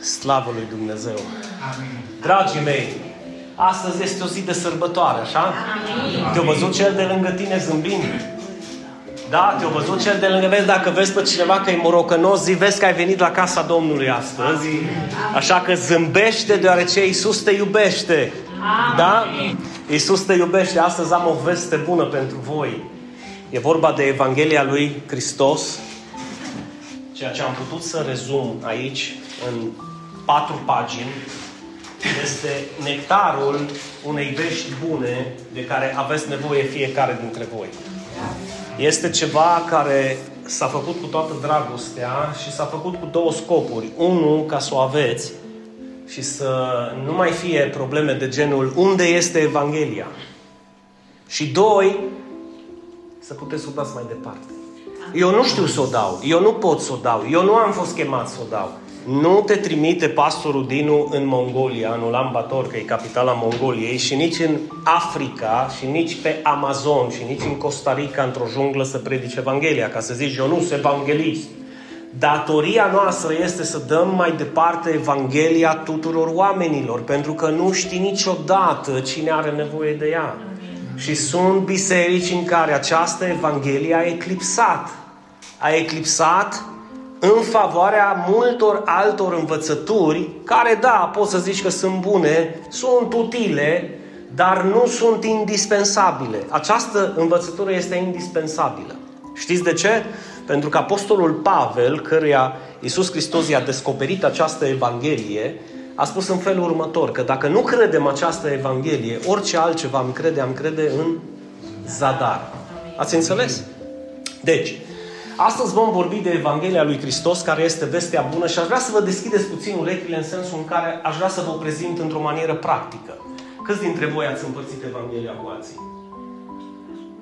Slavă lui Dumnezeu! Amin. Dragii mei, astăzi este o zi de sărbătoare, așa? Te-a văzut cel de lângă tine zâmbind? Da, te-a văzut cel de lângă vezi, dacă vezi pe cineva că e morocănos, zi, vezi că ai venit la casa Domnului astăzi. Așa că zâmbește deoarece Iisus te iubește. Da? Iisus te iubește. Astăzi am o veste bună pentru voi. E vorba de Evanghelia lui Hristos. Ceea ce am putut să rezum aici în patru pagini este nectarul unei vești bune de care aveți nevoie fiecare dintre voi. Este ceva care s-a făcut cu toată dragostea și s-a făcut cu două scopuri. Unul, ca să o aveți și să nu mai fie probleme de genul unde este Evanghelia. Și doi, să puteți să o dați mai departe. Eu nu știu să o dau, eu nu pot să o dau, eu nu am fost chemat să o dau. Nu te trimite pastorul Dinu în Mongolia, în Ulaanbaatar, că e capitala Mongoliei, și nici în Africa, și nici pe Amazon, și nici în Costa Rica, într-o junglă, să predice Evanghelia, ca să zici, eu nu sunt evanghelist. Datoria noastră este să dăm mai departe Evanghelia tuturor oamenilor, pentru că nu știi niciodată cine are nevoie de ea. Și sunt biserici în care această Evanghelie a eclipsat. A eclipsat în favoarea multor altor învățături, care, da, poți să zici că sunt bune, sunt utile, dar nu sunt indispensabile. Această învățătură este indispensabilă. Știți de ce? Pentru că Apostolul Pavel, căruia Iisus Hristos i-a descoperit această Evanghelie, a spus în felul următor, că dacă nu credem această Evanghelie, orice altceva am crede, am crede în zadar. Ați înțeles? Deci, Astăzi vom vorbi de Evanghelia lui Hristos, care este vestea bună și aș vrea să vă deschideți puțin urechile în sensul în care aș vrea să vă prezint într-o manieră practică. Câți dintre voi ați împărțit Evanghelia cu alții?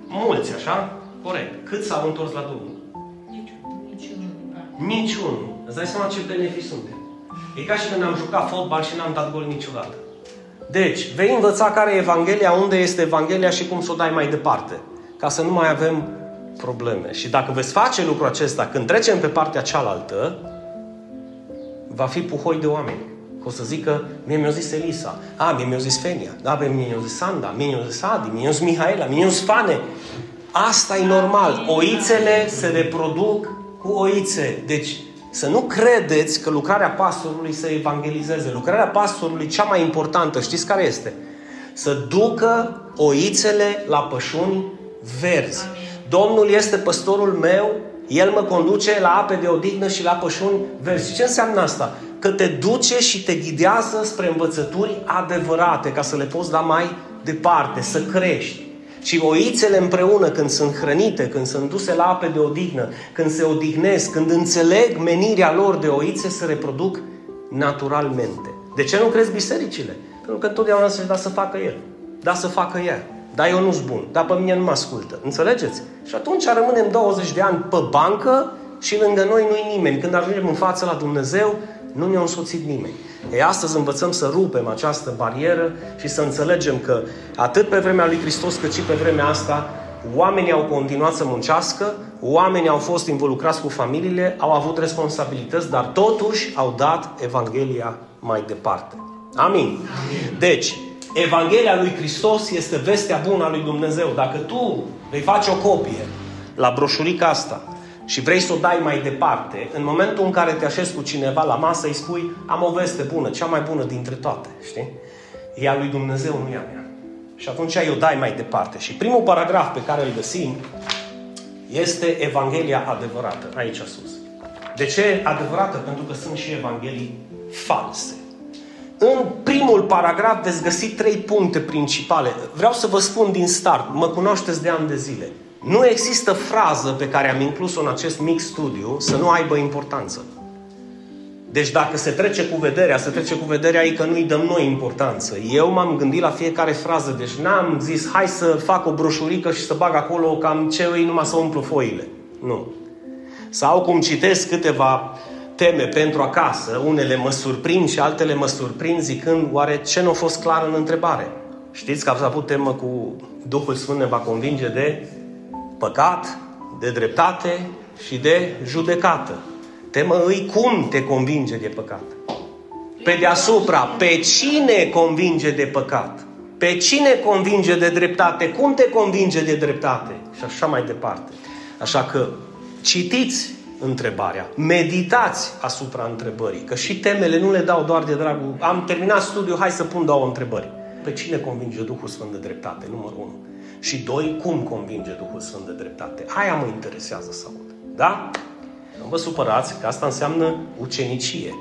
Mulți, așa? Corect. Cât s-au întors la Domnul? Niciunul. Niciunul. Îți dai seama ce beneficii suntem. E ca și când am jucat fotbal și n-am dat gol niciodată. Deci, vei învăța care e Evanghelia, unde este Evanghelia și cum să o dai mai departe. Ca să nu mai avem probleme. Și dacă veți face lucrul acesta, când trecem pe partea cealaltă, va fi puhoi de oameni. Că o să zică, mie mi-a zis Elisa, a, mie mi-a zis Fenia, da, mie mi-a zis Sanda, mie mi-a zis Adi, mie mi-a zis Mihaela, mie mi-a zis Fane. Asta e normal. Oițele se reproduc cu oițe. Deci, să nu credeți că lucrarea pastorului să evangelizeze. Lucrarea pastorului, cea mai importantă, știți care este? Să ducă oițele la pășuni verzi. Amin. Domnul este păstorul meu, El mă conduce la ape de odihnă și la pășuni verzi. Ce înseamnă asta? Că te duce și te ghidează spre învățături adevărate, ca să le poți da mai departe, să crești. Și oițele împreună, când sunt hrănite, când sunt duse la ape de odihnă, când se odihnesc, când înțeleg menirea lor de oițe, se reproduc naturalmente. De ce nu crezi bisericile? Pentru că întotdeauna se da să facă el. Da să facă ea. Dar eu nu-s bun, dar pe mine nu mă ascultă. Înțelegeți? Și atunci rămânem 20 de ani pe bancă și lângă noi nu-i nimeni. Când ajungem în față la Dumnezeu, nu ne-a însoțit nimeni. E astăzi învățăm să rupem această barieră și să înțelegem că atât pe vremea lui Hristos cât și pe vremea asta oamenii au continuat să muncească, oamenii au fost involucrați cu familiile, au avut responsabilități, dar totuși au dat Evanghelia mai departe. Amin. Amin. Deci, Evanghelia lui Hristos este vestea bună a lui Dumnezeu. Dacă tu vei face o copie la broșurica asta și vrei să o dai mai departe, în momentul în care te așezi cu cineva la masă, îi spui, am o veste bună, cea mai bună dintre toate, știi? E a lui Dumnezeu, nu e a mea. Și atunci ai o dai mai departe. Și primul paragraf pe care îl găsim este Evanghelia adevărată, aici sus. De ce adevărată? Pentru că sunt și evanghelii false. În primul paragraf veți găsi trei puncte principale. Vreau să vă spun din start, mă cunoașteți de ani de zile. Nu există frază pe care am inclus-o în acest mic studiu să nu aibă importanță. Deci dacă se trece cu vederea, se trece cu vederea ei că nu-i dăm noi importanță. Eu m-am gândit la fiecare frază, deci n-am zis hai să fac o broșurică și să bag acolo cam ce îi numai să umplu foile. Nu. Sau cum citesc câteva teme pentru acasă, unele mă surprind și altele mă surprind zicând, oare ce nu a fost clar în întrebare? Știți că ați avut temă cu Duhul Sfânt ne va convinge de păcat, de dreptate și de judecată. Tema îi cum te convinge de păcat. Pe deasupra, pe cine convinge de păcat? Pe cine convinge de dreptate? Cum te convinge de dreptate? Și așa mai departe. Așa că citiți întrebarea, meditați asupra întrebării, că și temele nu le dau doar de dragul... Am terminat studiul, hai să pun două întrebări. Pe cine convinge Duhul Sfânt de dreptate? Numărul 1. Și doi, cum convinge Duhul Sfânt de dreptate? Aia mă interesează să aud. Da? Nu vă supărați că asta înseamnă ucenicie.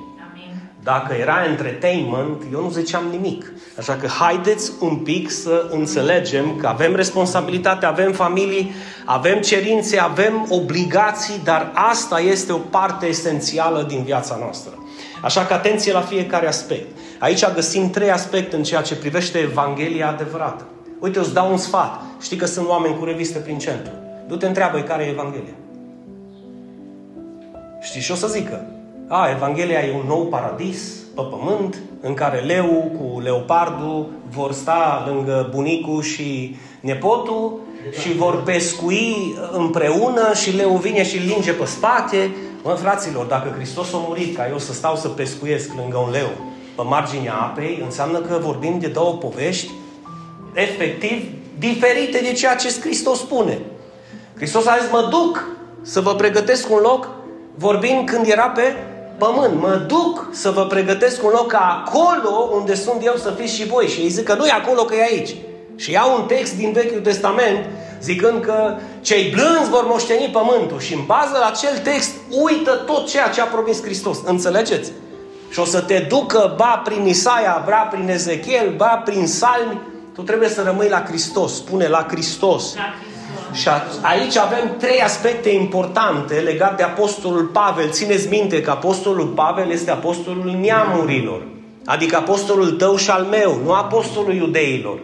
Dacă era entertainment, eu nu ziceam nimic. Așa că haideți un pic să înțelegem că avem responsabilitate, avem familii, avem cerințe, avem obligații, dar asta este o parte esențială din viața noastră. Așa că atenție la fiecare aspect. Aici găsim trei aspecte în ceea ce privește Evanghelia adevărată. Uite, îți dau un sfat. Știi că sunt oameni cu reviste prin centru. Du-te întreabă care e Evanghelia. Știi și o să zică. A, Evanghelia e un nou paradis pe pământ, în care leu cu leopardul vor sta lângă bunicul și nepotul și vor pescui împreună și leu vine și linge pe spate. Mă, fraților, dacă Hristos a murit ca eu să stau să pescuiesc lângă un leu pe marginea apei, înseamnă că vorbim de două povești efectiv diferite de ceea ce Hristos spune. Hristos a zis, mă duc să vă pregătesc un loc, vorbim când era pe pământ. Mă duc să vă pregătesc un loc ca acolo unde sunt eu să fiți și voi. Și ei zic că nu e acolo, că e aici. Și iau un text din Vechiul Testament zicând că cei blânzi vor moșteni pământul și în bază la acel text uită tot ceea ce a promis Hristos. Înțelegeți? Și o să te ducă ba prin Isaia, ba prin Ezechiel, ba prin Salmi, tu trebuie să rămâi la Hristos. Spune la Hristos. La Hristos. Și aici avem trei aspecte importante legate de Apostolul Pavel. Țineți minte că Apostolul Pavel este Apostolul neamurilor. Adică Apostolul tău și al meu, nu Apostolul iudeilor.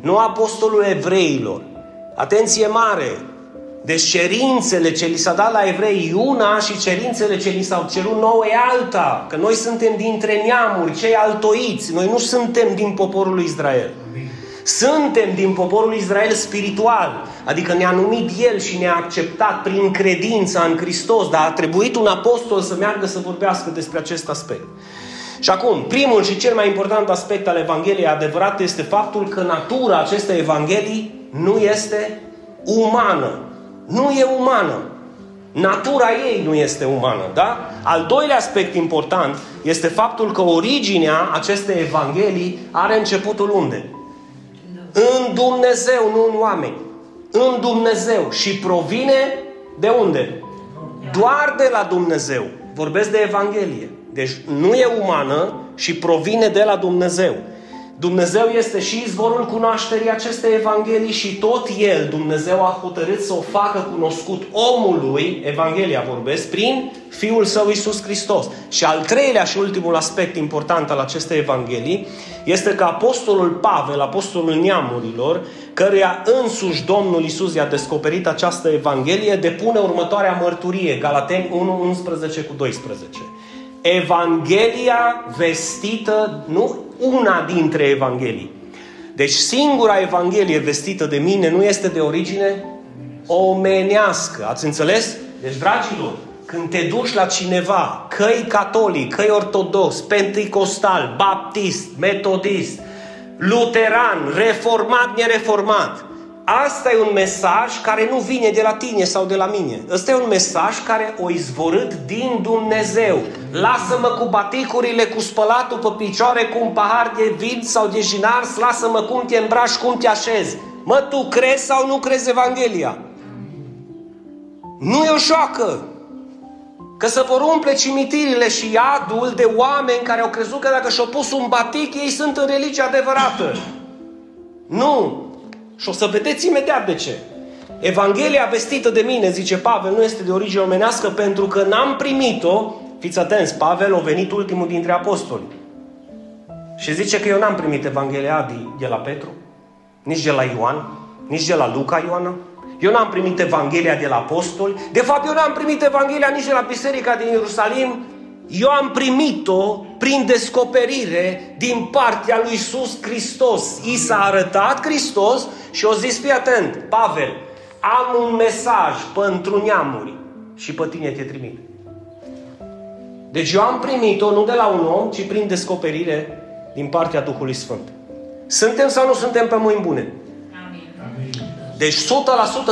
Nu Apostolul evreilor. Atenție mare! Deci cerințele ce li s-a dat la evrei una și cerințele ce li s-au cerut nouă e alta. Că noi suntem dintre neamuri, cei altoiți. Noi nu suntem din poporul lui Israel. Suntem din poporul Israel spiritual, adică ne-a numit El și ne-a acceptat prin credința în Hristos, dar a trebuit un apostol să meargă să vorbească despre acest aspect. Și acum, primul și cel mai important aspect al Evangheliei adevărate este faptul că natura acestei Evanghelii nu este umană. Nu e umană. Natura ei nu este umană, da? Al doilea aspect important este faptul că originea acestei Evanghelii are începutul unde? În Dumnezeu, nu în oameni. În Dumnezeu. Și provine de unde? Doar de la Dumnezeu. Vorbesc de Evanghelie. Deci nu e umană și provine de la Dumnezeu. Dumnezeu este și izvorul cunoașterii acestei Evanghelii și tot El, Dumnezeu a hotărât să o facă cunoscut omului, Evanghelia vorbesc, prin Fiul Său Iisus Hristos. Și al treilea și ultimul aspect important al acestei Evanghelii este că Apostolul Pavel, Apostolul Neamurilor, căruia însuși Domnul Iisus i-a descoperit această Evanghelie, depune următoarea mărturie, Galateni 1, 11 cu 12. Evanghelia vestită, nu una dintre Evanghelii. Deci singura Evanghelie vestită de mine nu este de origine omenească. Ați înțeles? Deci, dragilor, când te duci la cineva, că catolic, că ortodox, pentecostal, baptist, metodist, luteran, reformat, nereformat, Asta e un mesaj care nu vine de la tine sau de la mine. Ăsta e un mesaj care o izvorât din Dumnezeu. Lasă-mă cu baticurile, cu spălatul pe picioare, cu un pahar de vin sau de jinars, lasă-mă cum te îmbraci, cum te așezi. Mă, tu crezi sau nu crezi Evanghelia? Nu e o șoacă. Că să vor umple cimitirile și iadul de oameni care au crezut că dacă și-au pus un batic, ei sunt în religie adevărată. Nu! Și o să vedeți imediat de ce. Evanghelia vestită de mine, zice Pavel, nu este de origine omenească pentru că n-am primit-o. Fiți atenți, Pavel a venit ultimul dintre apostoli. Și zice că eu n-am primit Evanghelia de, de la Petru, nici de la Ioan, nici de la Luca Ioana. Eu n-am primit Evanghelia de la apostoli. De fapt, eu n-am primit Evanghelia nici de la biserica din Ierusalim, eu am primit-o prin descoperire din partea lui Iisus Hristos. I s-a arătat Hristos și o zis, fii atent, Pavel, am un mesaj pentru neamuri și pe tine te trimit. Deci eu am primit-o nu de la un om, ci prin descoperire din partea Duhului Sfânt. Suntem sau nu suntem pe mâini bune? Deci 100%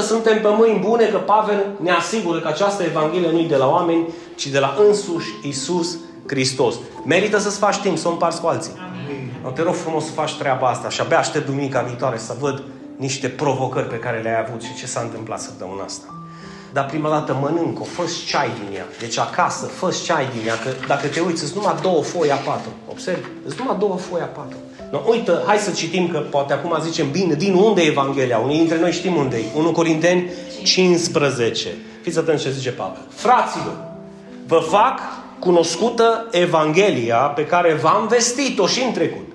suntem pe mâini bune că Pavel ne asigură că această Evanghelie nu e de la oameni, ci de la însuși Isus Hristos. Merită să-ți faci timp, să o împarți cu alții. Amin. Te rog frumos să faci treaba asta și abia aștept duminica viitoare să văd niște provocări pe care le-ai avut și ce s-a întâmplat săptămâna asta. Dar prima dată mănâncă-o, fă ceai din ea. Deci acasă, fă ceai din ea, că dacă te uiți, sunt numai două foi A4. Observi? Sunt numai două foi A4. No, uită, hai să citim că poate acum zicem bine, din unde e Evanghelia? Unii dintre noi știm unde e. 1 Corinteni 15. Fiți atenți ce zice Pavel. Fraților, vă fac cunoscută Evanghelia pe care v-am vestit-o și în trecut,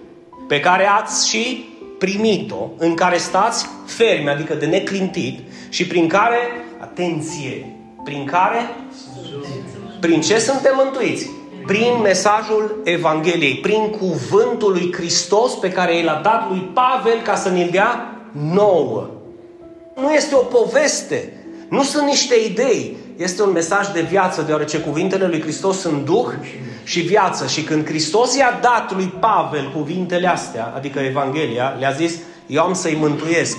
pe care ați și primit-o, în care stați fermi, adică de neclintit, și prin care, atenție, prin care, prin ce suntem mântuiți? Prin mesajul Evangheliei, prin cuvântul lui Hristos pe care i l-a dat lui Pavel ca să ne-l dea nouă. Nu este o poveste, nu sunt niște idei, este un mesaj de viață, deoarece cuvintele lui Hristos sunt Duh și viață. Și când Hristos i-a dat lui Pavel cuvintele astea, adică Evanghelia, le-a zis, eu am să-i mântuiesc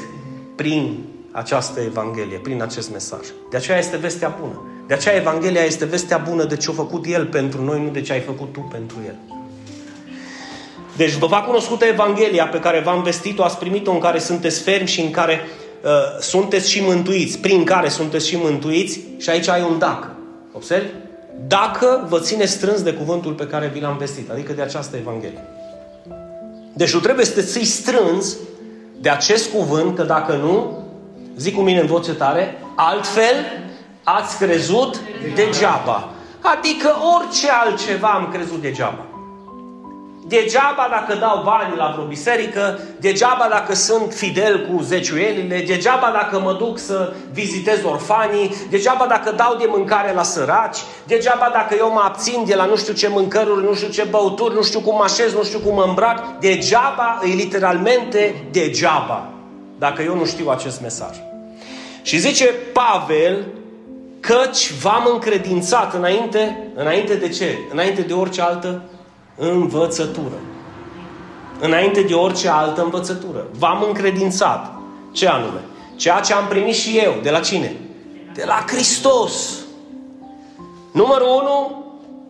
prin această Evanghelie, prin acest mesaj. De aceea este vestea bună. De aceea Evanghelia este vestea bună de ce a făcut El pentru noi, nu de ce ai făcut tu pentru El. Deci vă fac cunoscută Evanghelia pe care v-am vestit-o, ați primit-o în care sunteți fermi și în care uh, sunteți și mântuiți, prin care sunteți și mântuiți și aici ai un dacă. Observi? Dacă vă ține strâns de cuvântul pe care vi l-am vestit, adică de această Evanghelie. Deci tu trebuie să te ții strâns de acest cuvânt, că dacă nu, zic cu mine în voce tare, altfel ați crezut degeaba. Adică orice altceva am crezut degeaba. Degeaba dacă dau bani la vreo biserică, degeaba dacă sunt fidel cu zeciuielile, degeaba dacă mă duc să vizitez orfanii, degeaba dacă dau de mâncare la săraci, degeaba dacă eu mă abțin de la nu știu ce mâncăruri, nu știu ce băuturi, nu știu cum mă așez, nu știu cum mă îmbrac, degeaba, e literalmente degeaba, dacă eu nu știu acest mesaj. Și zice Pavel, căci v-am încredințat înainte, înainte de ce? Înainte de orice altă învățătură. Înainte de orice altă învățătură. V-am încredințat. Ce anume? Ceea ce am primit și eu. De la cine? De la Hristos. Numărul 1,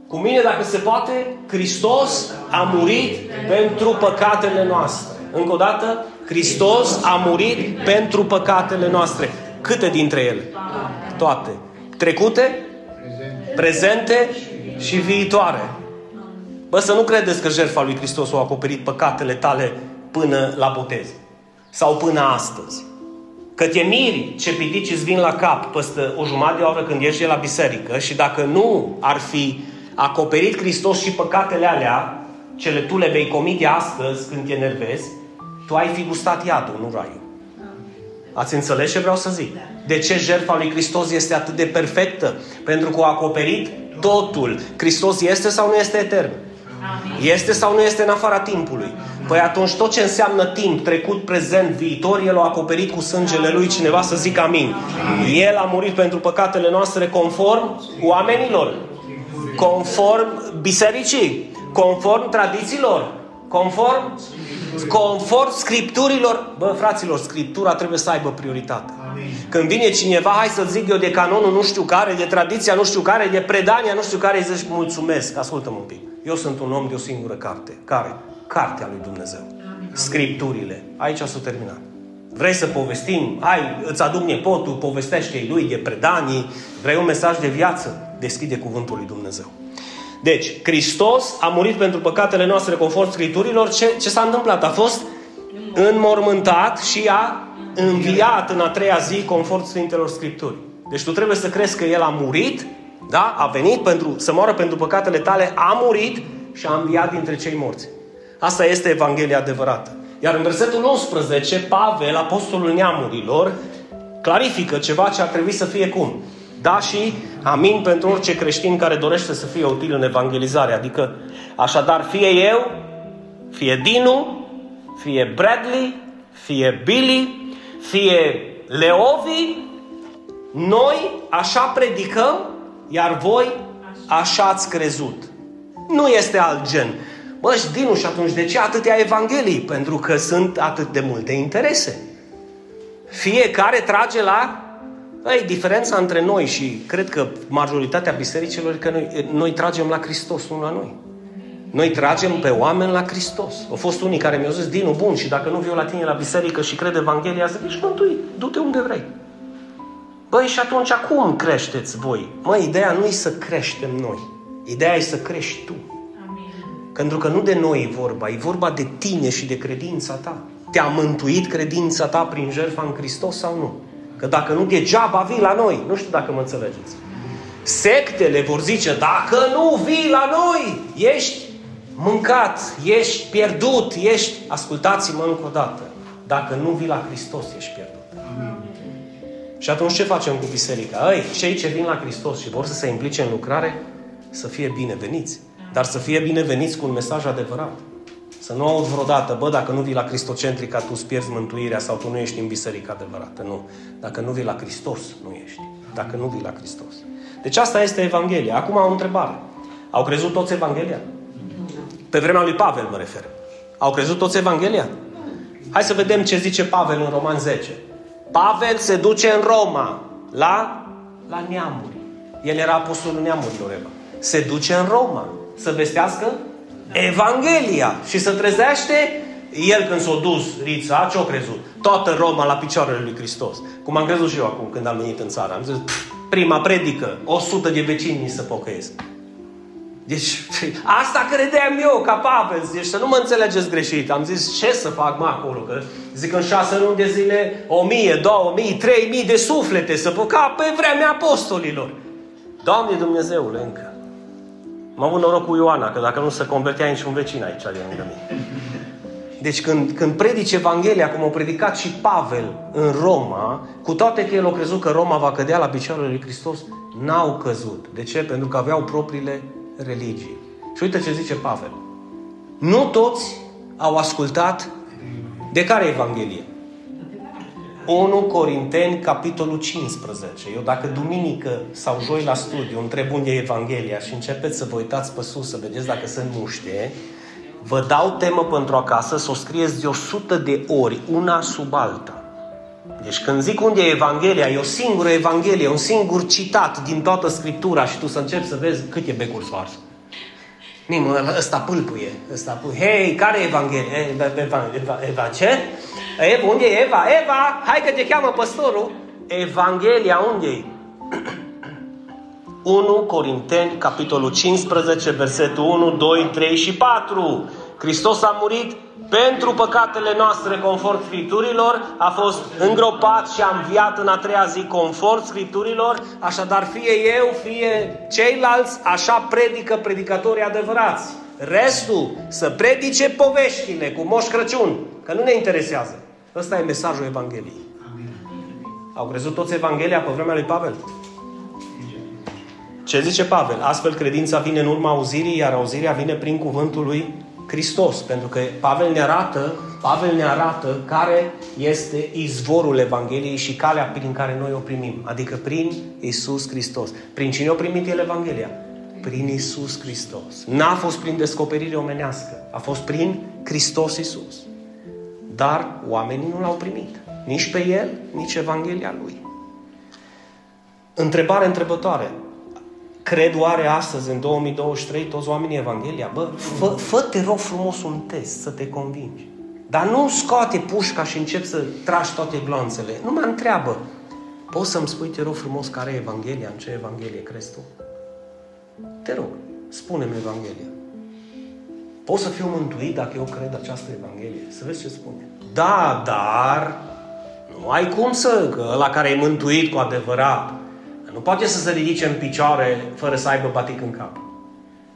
cu mine dacă se poate, Hristos a murit pentru păcatele noastre. Încă o dată, Hristos a murit pentru păcatele noastre. Câte dintre ele? Toate. Trecute, prezente și viitoare. Bă, să nu credeți că jertfa lui Hristos a acoperit păcatele tale până la botez. Sau până astăzi. Că te miri ce pidici îți vin la cap peste o jumătate de oră când ieși la biserică și dacă nu ar fi acoperit Hristos și păcatele alea, cele tu le vei comite astăzi când te enervezi, tu ai fi gustat iadul, nu raiul. Ați înțeles ce vreau să zic? De ce jertfa lui Hristos este atât de perfectă? Pentru că a acoperit totul. Hristos este sau nu este etern? Este sau nu este în afara timpului? Păi atunci tot ce înseamnă timp, trecut, prezent, viitor, El a acoperit cu sângele Lui cineva să zică amin. El a murit pentru păcatele noastre conform oamenilor, conform bisericii, conform tradițiilor, conform conform scripturilor. Bă, fraților, scriptura trebuie să aibă prioritate. Amin. Când vine cineva, hai să zic eu de canonul nu știu care, de tradiția nu știu care, de predania nu știu care, îi zici mulțumesc, ascultă-mă un pic. Eu sunt un om de o singură carte. Care? Cartea lui Dumnezeu. Amin. Scripturile. Aici s-a terminat. Vrei să povestim? Hai, îți aduc nepotul, povestește lui de predanii. Vrei un mesaj de viață? Deschide cuvântul lui Dumnezeu. Deci, Hristos a murit pentru păcatele noastre conform Scripturilor. Ce, ce s-a întâmplat? A fost înmormântat și a înviat în a treia zi conform Sfintelor Scripturi. Deci tu trebuie să crezi că El a murit, da? A venit pentru, să moară pentru păcatele tale, a murit și a înviat dintre cei morți. Asta este Evanghelia adevărată. Iar în versetul 11, Pavel, apostolul neamurilor, clarifică ceva ce ar trebui să fie cum? Da și amin pentru orice creștin care dorește să fie util în evangelizare. Adică, așadar, fie eu, fie Dinu, fie Bradley, fie Billy, fie Leovi, noi așa predicăm, iar voi așa ați crezut. Nu este alt gen. Bă, și Șdinu, și atunci de ce atâtea evanghelii? Pentru că sunt atât de multe interese. Fiecare trage la... Ei, diferența între noi și cred că majoritatea bisericilor e că noi, noi tragem la Hristos, nu la noi. Noi tragem pe oameni la Hristos. Au fost unii care mi-au zis, Dinu, bun, și dacă nu viu la tine la biserică și cred Evanghelia, zic, ești mântuit, du-te unde vrei. Băi, și atunci cum creșteți voi? Măi, ideea nu e să creștem noi. Ideea e să crești tu. Amin. Pentru că nu de noi e vorba, e vorba de tine și de credința ta. Te-a mântuit credința ta prin jertfa în Hristos sau nu? Că dacă nu, degeaba vii la noi. Nu știu dacă mă înțelegeți. Sectele vor zice, dacă nu vii la noi, ești mâncat, ești pierdut, ești... Ascultați-mă încă o dată. Dacă nu vii la Hristos, ești pierdut. Amin. Și atunci ce facem cu biserica? Ei, cei ce vin la Hristos și vor să se implice în lucrare, să fie bineveniți. Dar să fie bineveniți cu un mesaj adevărat. Să nu aud vreodată, bă, dacă nu vii la Cristocentrica, tu îți pierzi mântuirea sau tu nu ești în biserică adevărată. Nu. Dacă nu vii la Hristos, nu ești. Dacă nu vii la Hristos. Deci asta este Evanghelia. Acum o întrebare. Au crezut toți Evanghelia? Pe vremea lui Pavel mă refer. Au crezut toți Evanghelia? Hai să vedem ce zice Pavel în Roman 10. Pavel se duce în Roma, la, la neamuri. El era apostolul neamurilor, Eva. Se duce în Roma să vestească Evanghelia și să trezește el când s-a dus, Rița, ce-a crezut? Toată Roma la picioarele lui Hristos. Cum am crezut și eu acum când am venit în țară. Am zis, prima predică, 100 de vecini să pocăiesc. Deci, asta credeam eu, ca Pavel. Deci să nu mă înțelegeți greșit. Am zis, ce să fac mă acolo? Că zic în șase luni de zile, o mie, două mii, trei mii de suflete să ca pe vremea apostolilor. Doamne Dumnezeule, încă. M-am avut noroc cu Ioana, că dacă nu se convertea niciun vecin aici de lângă mine. Deci când, când predici Evanghelia, cum a predicat și Pavel în Roma, cu toate că el a crezut că Roma va cădea la picioarele lui Hristos, n-au căzut. De ce? Pentru că aveau propriile religii. Și uite ce zice Pavel. Nu toți au ascultat de care Evanghelie? 1 Corinteni, capitolul 15. Eu dacă duminică sau joi la studiu întreb unde e Evanghelia și începeți să vă uitați pe sus să vedeți dacă sunt muște, vă dau temă pentru acasă să o scrieți de 100 de ori, una sub alta. Deci când zic unde e Evanghelia, e o singură Evanghelie, un singur citat din toată Scriptura și tu să începi să vezi cât e becul soars. Nimă, ăsta pâlpuie, ăsta pâlpuie. Hei, care e Evanghelia? Eva, Eva, Eva, Eva ce? Eva, unde e Eva? Eva, hai că te cheamă păstorul. Evanghelia, unde e? 1 Corinteni, capitolul 15, versetul 1, 2, 3 și 4. Hristos a murit pentru păcatele noastre conform Scripturilor, a fost îngropat și a înviat în a treia zi conform Scripturilor, așadar fie eu, fie ceilalți, așa predică predicatorii adevărați. Restul, să predice poveștile cu Moș Crăciun, că nu ne interesează. Ăsta e mesajul Evangheliei. Au crezut toți Evanghelia pe vremea lui Pavel? Ce zice Pavel? Astfel credința vine în urma auzirii, iar auzirea vine prin cuvântul lui Hristos, pentru că Pavel ne arată, Pavel ne arată care este izvorul Evangheliei și calea prin care noi o primim, adică prin Isus Hristos. Prin cine o primit el Evanghelia? Prin Isus Hristos. N-a fost prin descoperire omenească, a fost prin Hristos Isus. Dar oamenii nu l-au primit. Nici pe el, nici Evanghelia lui. Întrebare întrebătoare. Cred oare astăzi, în 2023, toți oamenii Evanghelia? Bă, fă, fă te rog frumos un test să te convingi. Dar nu scoate pușca și încep să tragi toate glonțele. Nu mă întreabă. Poți să-mi spui, te rog frumos, care e Evanghelia? În ce Evanghelie crezi tu? Te rog, spune-mi Evanghelia. Pot să fiu mântuit dacă eu cred această Evanghelie? Să vezi ce spune. Da, dar nu ai cum să, că la care e mântuit cu adevărat, nu poate să se ridice în picioare fără să aibă batic în cap.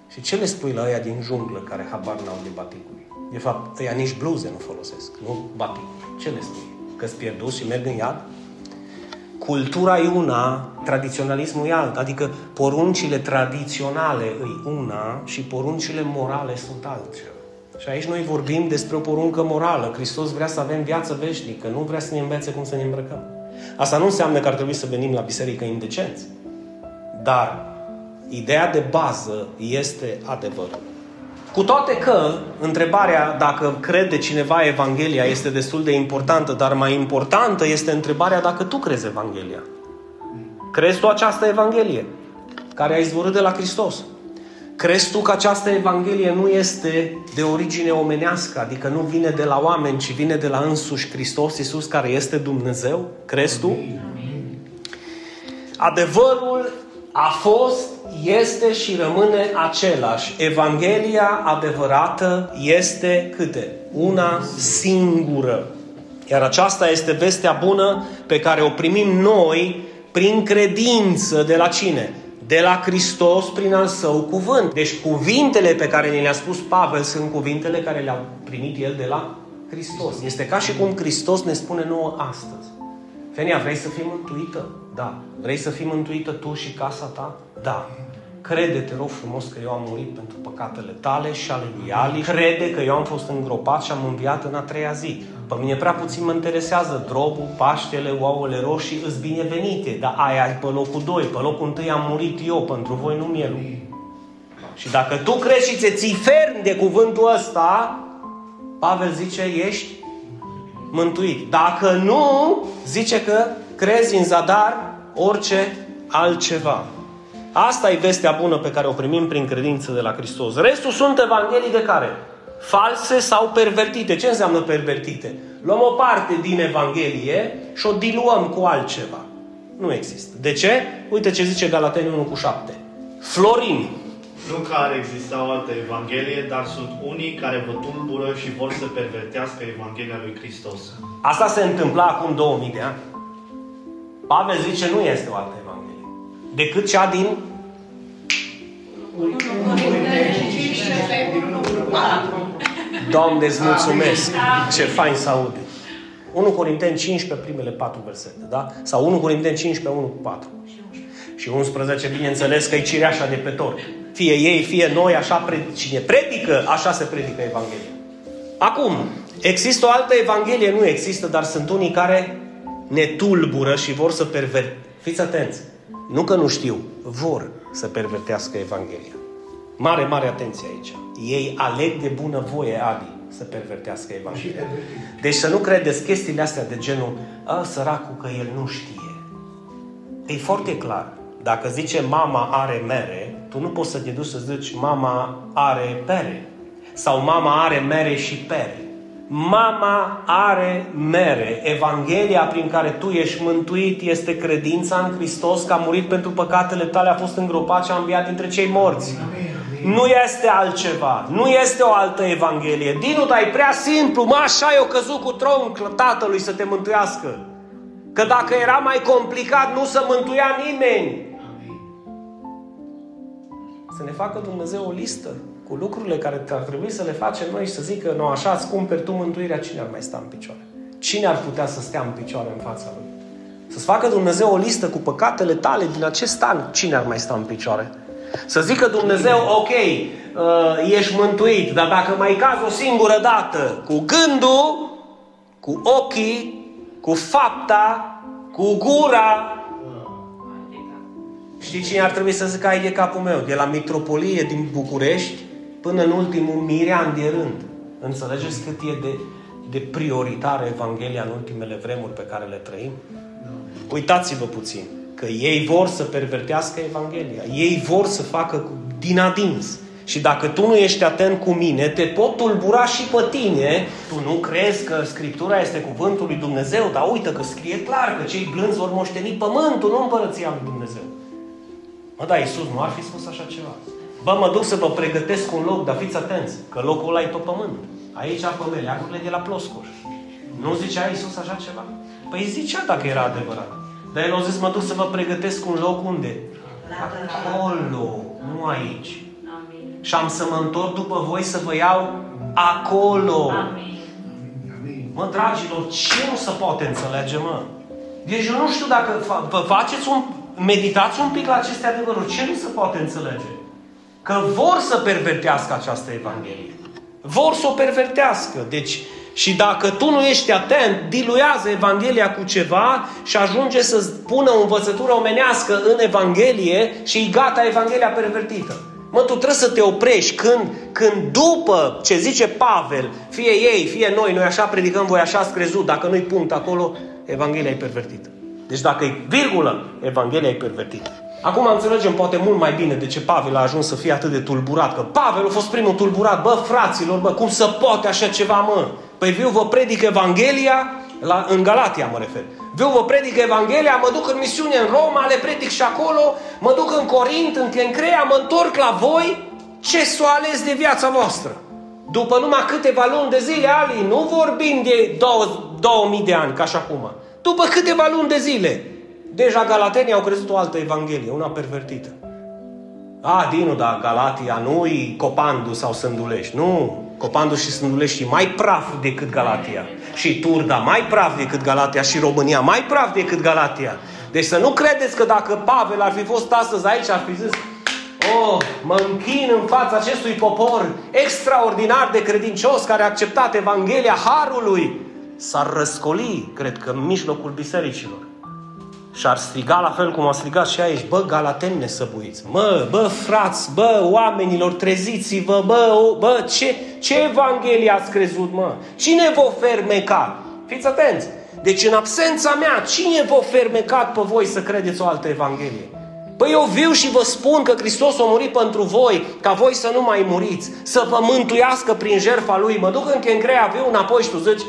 Și ce le spui la ăia din junglă care habar n-au de baticuri? De fapt, ăia nici bluze nu folosesc, nu batic. Ce le spui? Că-s pierdut și merg în iad? Cultura e una, tradiționalismul e alt. Adică poruncile tradiționale e una și poruncile morale sunt altceva. Și aici noi vorbim despre o poruncă morală. Hristos vrea să avem viață veșnică, nu vrea să ne învețe cum să ne îmbrăcăm. Asta nu înseamnă că ar trebui să venim la biserică indecenți. Dar Ideea de bază este adevărul. Cu toate că întrebarea dacă crede cineva Evanghelia este destul de importantă, dar mai importantă este întrebarea dacă tu crezi Evanghelia. Crezi tu această Evanghelie care a izvorât de la Hristos? Crezi tu că această Evanghelie nu este de origine omenească, adică nu vine de la oameni, ci vine de la însuși Hristos Iisus care este Dumnezeu? Crezi tu? Adevărul a fost, este și rămâne același. Evanghelia adevărată este câte? Una singură. Iar aceasta este vestea bună pe care o primim noi prin credință de la cine? De la Hristos prin al său cuvânt. Deci cuvintele pe care ne le-a spus Pavel sunt cuvintele care le-a primit el de la Hristos. Este ca și cum Hristos ne spune nouă astăzi. Fenia, vrei să fii mântuită? Da. Vrei să fii mântuită tu și casa ta? Da. Crede, te rog frumos, că eu am murit pentru păcatele tale și ale lui Ali. Crede că eu am fost îngropat și am înviat în a treia zi. Pe mine prea puțin mă interesează drobul, paștele, ouăle roșii, îți binevenite. Dar aia e pe locul 2. Pe locul 1 am murit eu, pentru voi nu mielul. Și dacă tu crezi și ți ții ferm de cuvântul ăsta, Pavel zice, ești mântuit. Dacă nu, zice că crezi în zadar orice altceva. Asta e vestea bună pe care o primim prin credință de la Hristos. Restul sunt evanghelii de care? False sau pervertite. Ce înseamnă pervertite? Luăm o parte din Evanghelie și o diluăm cu altceva. Nu există. De ce? Uite ce zice Galateni 1 cu 7. Florin. Nu că ar exista o altă Evanghelie, dar sunt unii care vă tulbură și vor să pervertească Evanghelia lui Hristos. Asta se întâmpla acum 2000 de ani. Pavel zice nu este o altă Evanghelie. Decât cea din Doamne, îți mulțumesc. Ce fain să aud. 1 Corinteni 15, primele patru versete, da? Sau 1 Corinteni 15, 1 cu 4. Și 11, bineînțeles că e cireașa de pe tor. Fie ei, fie noi, așa predică. Cine predică, așa se predică Evanghelia. Acum, există o altă Evanghelie? Nu există, dar sunt unii care ne tulbură și vor să perver... Fiți atenți! Nu că nu știu, vor să pervertească Evanghelia. Mare, mare atenție aici. Ei aleg de bună voie, Adi, să pervertească Evanghelia. Deci să nu credeți chestiile astea de genul, a, săracul că el nu știe. E foarte clar. Dacă zice mama are mere, tu nu poți să te duci să zici mama are pere. Sau mama are mere și pere. Mama are mere. Evanghelia prin care tu ești mântuit este credința în Hristos că a murit pentru păcatele tale, a fost îngropat și a înviat dintre cei morți. Nu este altceva. Nu este o altă Evanghelie. Dinu, dar e prea simplu. Mă, așa eu căzut cu tronc tatălui să te mântuiască. Că dacă era mai complicat, nu să mântuia nimeni. Să ne facă Dumnezeu o listă cu lucrurile care ar trebui să le facem noi și să zică, nu așa îți cumperi tu mântuirea, cine ar mai sta în picioare? Cine ar putea să stea în picioare în fața Lui? Să-ți facă Dumnezeu o listă cu păcatele tale din acest an, cine ar mai sta în picioare? Să zică Dumnezeu, ok, uh, ești mântuit, dar dacă mai cazi o singură dată cu gândul, cu ochii, cu fapta, cu gura, Știi cine ar trebui să zică ai de capul meu? De la mitropolie din București până în ultimul mirean de rând. Înțelegeți cât e de, de prioritară Evanghelia în ultimele vremuri pe care le trăim? Uitați-vă puțin că ei vor să pervertească Evanghelia. Ei vor să facă din adins. Și dacă tu nu ești atent cu mine, te pot tulbura și pe tine. Tu nu crezi că Scriptura este cuvântul lui Dumnezeu, dar uite că scrie clar că cei blânzi vor moșteni pământul, nu împărăția lui Dumnezeu. Mă, da, Iisus nu ar fi spus așa ceva. Bă, mă duc să vă pregătesc un loc, dar fiți atenți, că locul ăla e pe pământ. Aici pe meleagurile de la ploscuri. Nu zicea Iisus așa ceva? Păi zicea dacă era adevărat. Dar el a zis, mă duc să vă pregătesc un loc unde? Acolo, nu aici. Amin. Și am să mă întorc după voi să vă iau acolo. Amin. Mă, dragilor, ce nu se poate înțelege, mă? Deci eu nu știu dacă vă faceți un... Meditați un pic la aceste adevăruri. Ce nu se poate înțelege? Că vor să pervertească această Evanghelie. Vor să o pervertească. Deci, Și dacă tu nu ești atent, diluează Evanghelia cu ceva și ajunge să pună o învățătură omenească în Evanghelie și e gata Evanghelia pervertită. Mă, tu trebuie să te oprești când, când după ce zice Pavel, fie ei, fie noi, noi așa predicăm, voi așa ați crezut, dacă nu-i punct acolo, Evanghelia e pervertită. Deci dacă e virgulă, Evanghelia e pervertită. Acum înțelegem poate mult mai bine de ce Pavel a ajuns să fie atât de tulburat. Că Pavel a fost primul tulburat. Bă, fraților, bă, cum să poate așa ceva, mă? Păi viu vă predic Evanghelia, la, în Galatia mă refer. Viu vă predic Evanghelia, mă duc în misiune în Roma, le predic și acolo, mă duc în Corint, în Kencrea, mă întorc la voi. Ce s-o ales de viața voastră? După numai câteva luni de zile, Ali, nu vorbim de două, 2000 de ani, ca și acum. După câteva luni de zile, deja galatenii au crezut o altă evanghelie, una pervertită. A, Dinu, dar Galatia nu-i Copandu sau Sândulești. Nu, Copandu și Sândulești mai praf decât Galatia. Și Turda mai praf decât Galatia. Și România mai praf decât Galatia. Deci să nu credeți că dacă Pavel ar fi fost astăzi aici, ar fi zis Oh, mă închin în fața acestui popor extraordinar de credincios care a acceptat Evanghelia Harului. S-ar răscoli, cred că, în mijlocul bisericilor. Și ar striga la fel cum a strigat și aici, bă, galateni nesăbuiți, mă, bă, frați, bă, oamenilor, treziți-vă, bă, bă, ce, ce Evanghelie ați crezut, mă? Cine vă fermeca? Fiți atenți! Deci în absența mea, cine vă fermecat pe voi să credeți o altă Evanghelie? Păi eu viu și vă spun că Hristos a murit pentru voi, ca voi să nu mai muriți, să vă mântuiască prin jertfa Lui. Mă duc în Chencrea, viu înapoi și tu zici,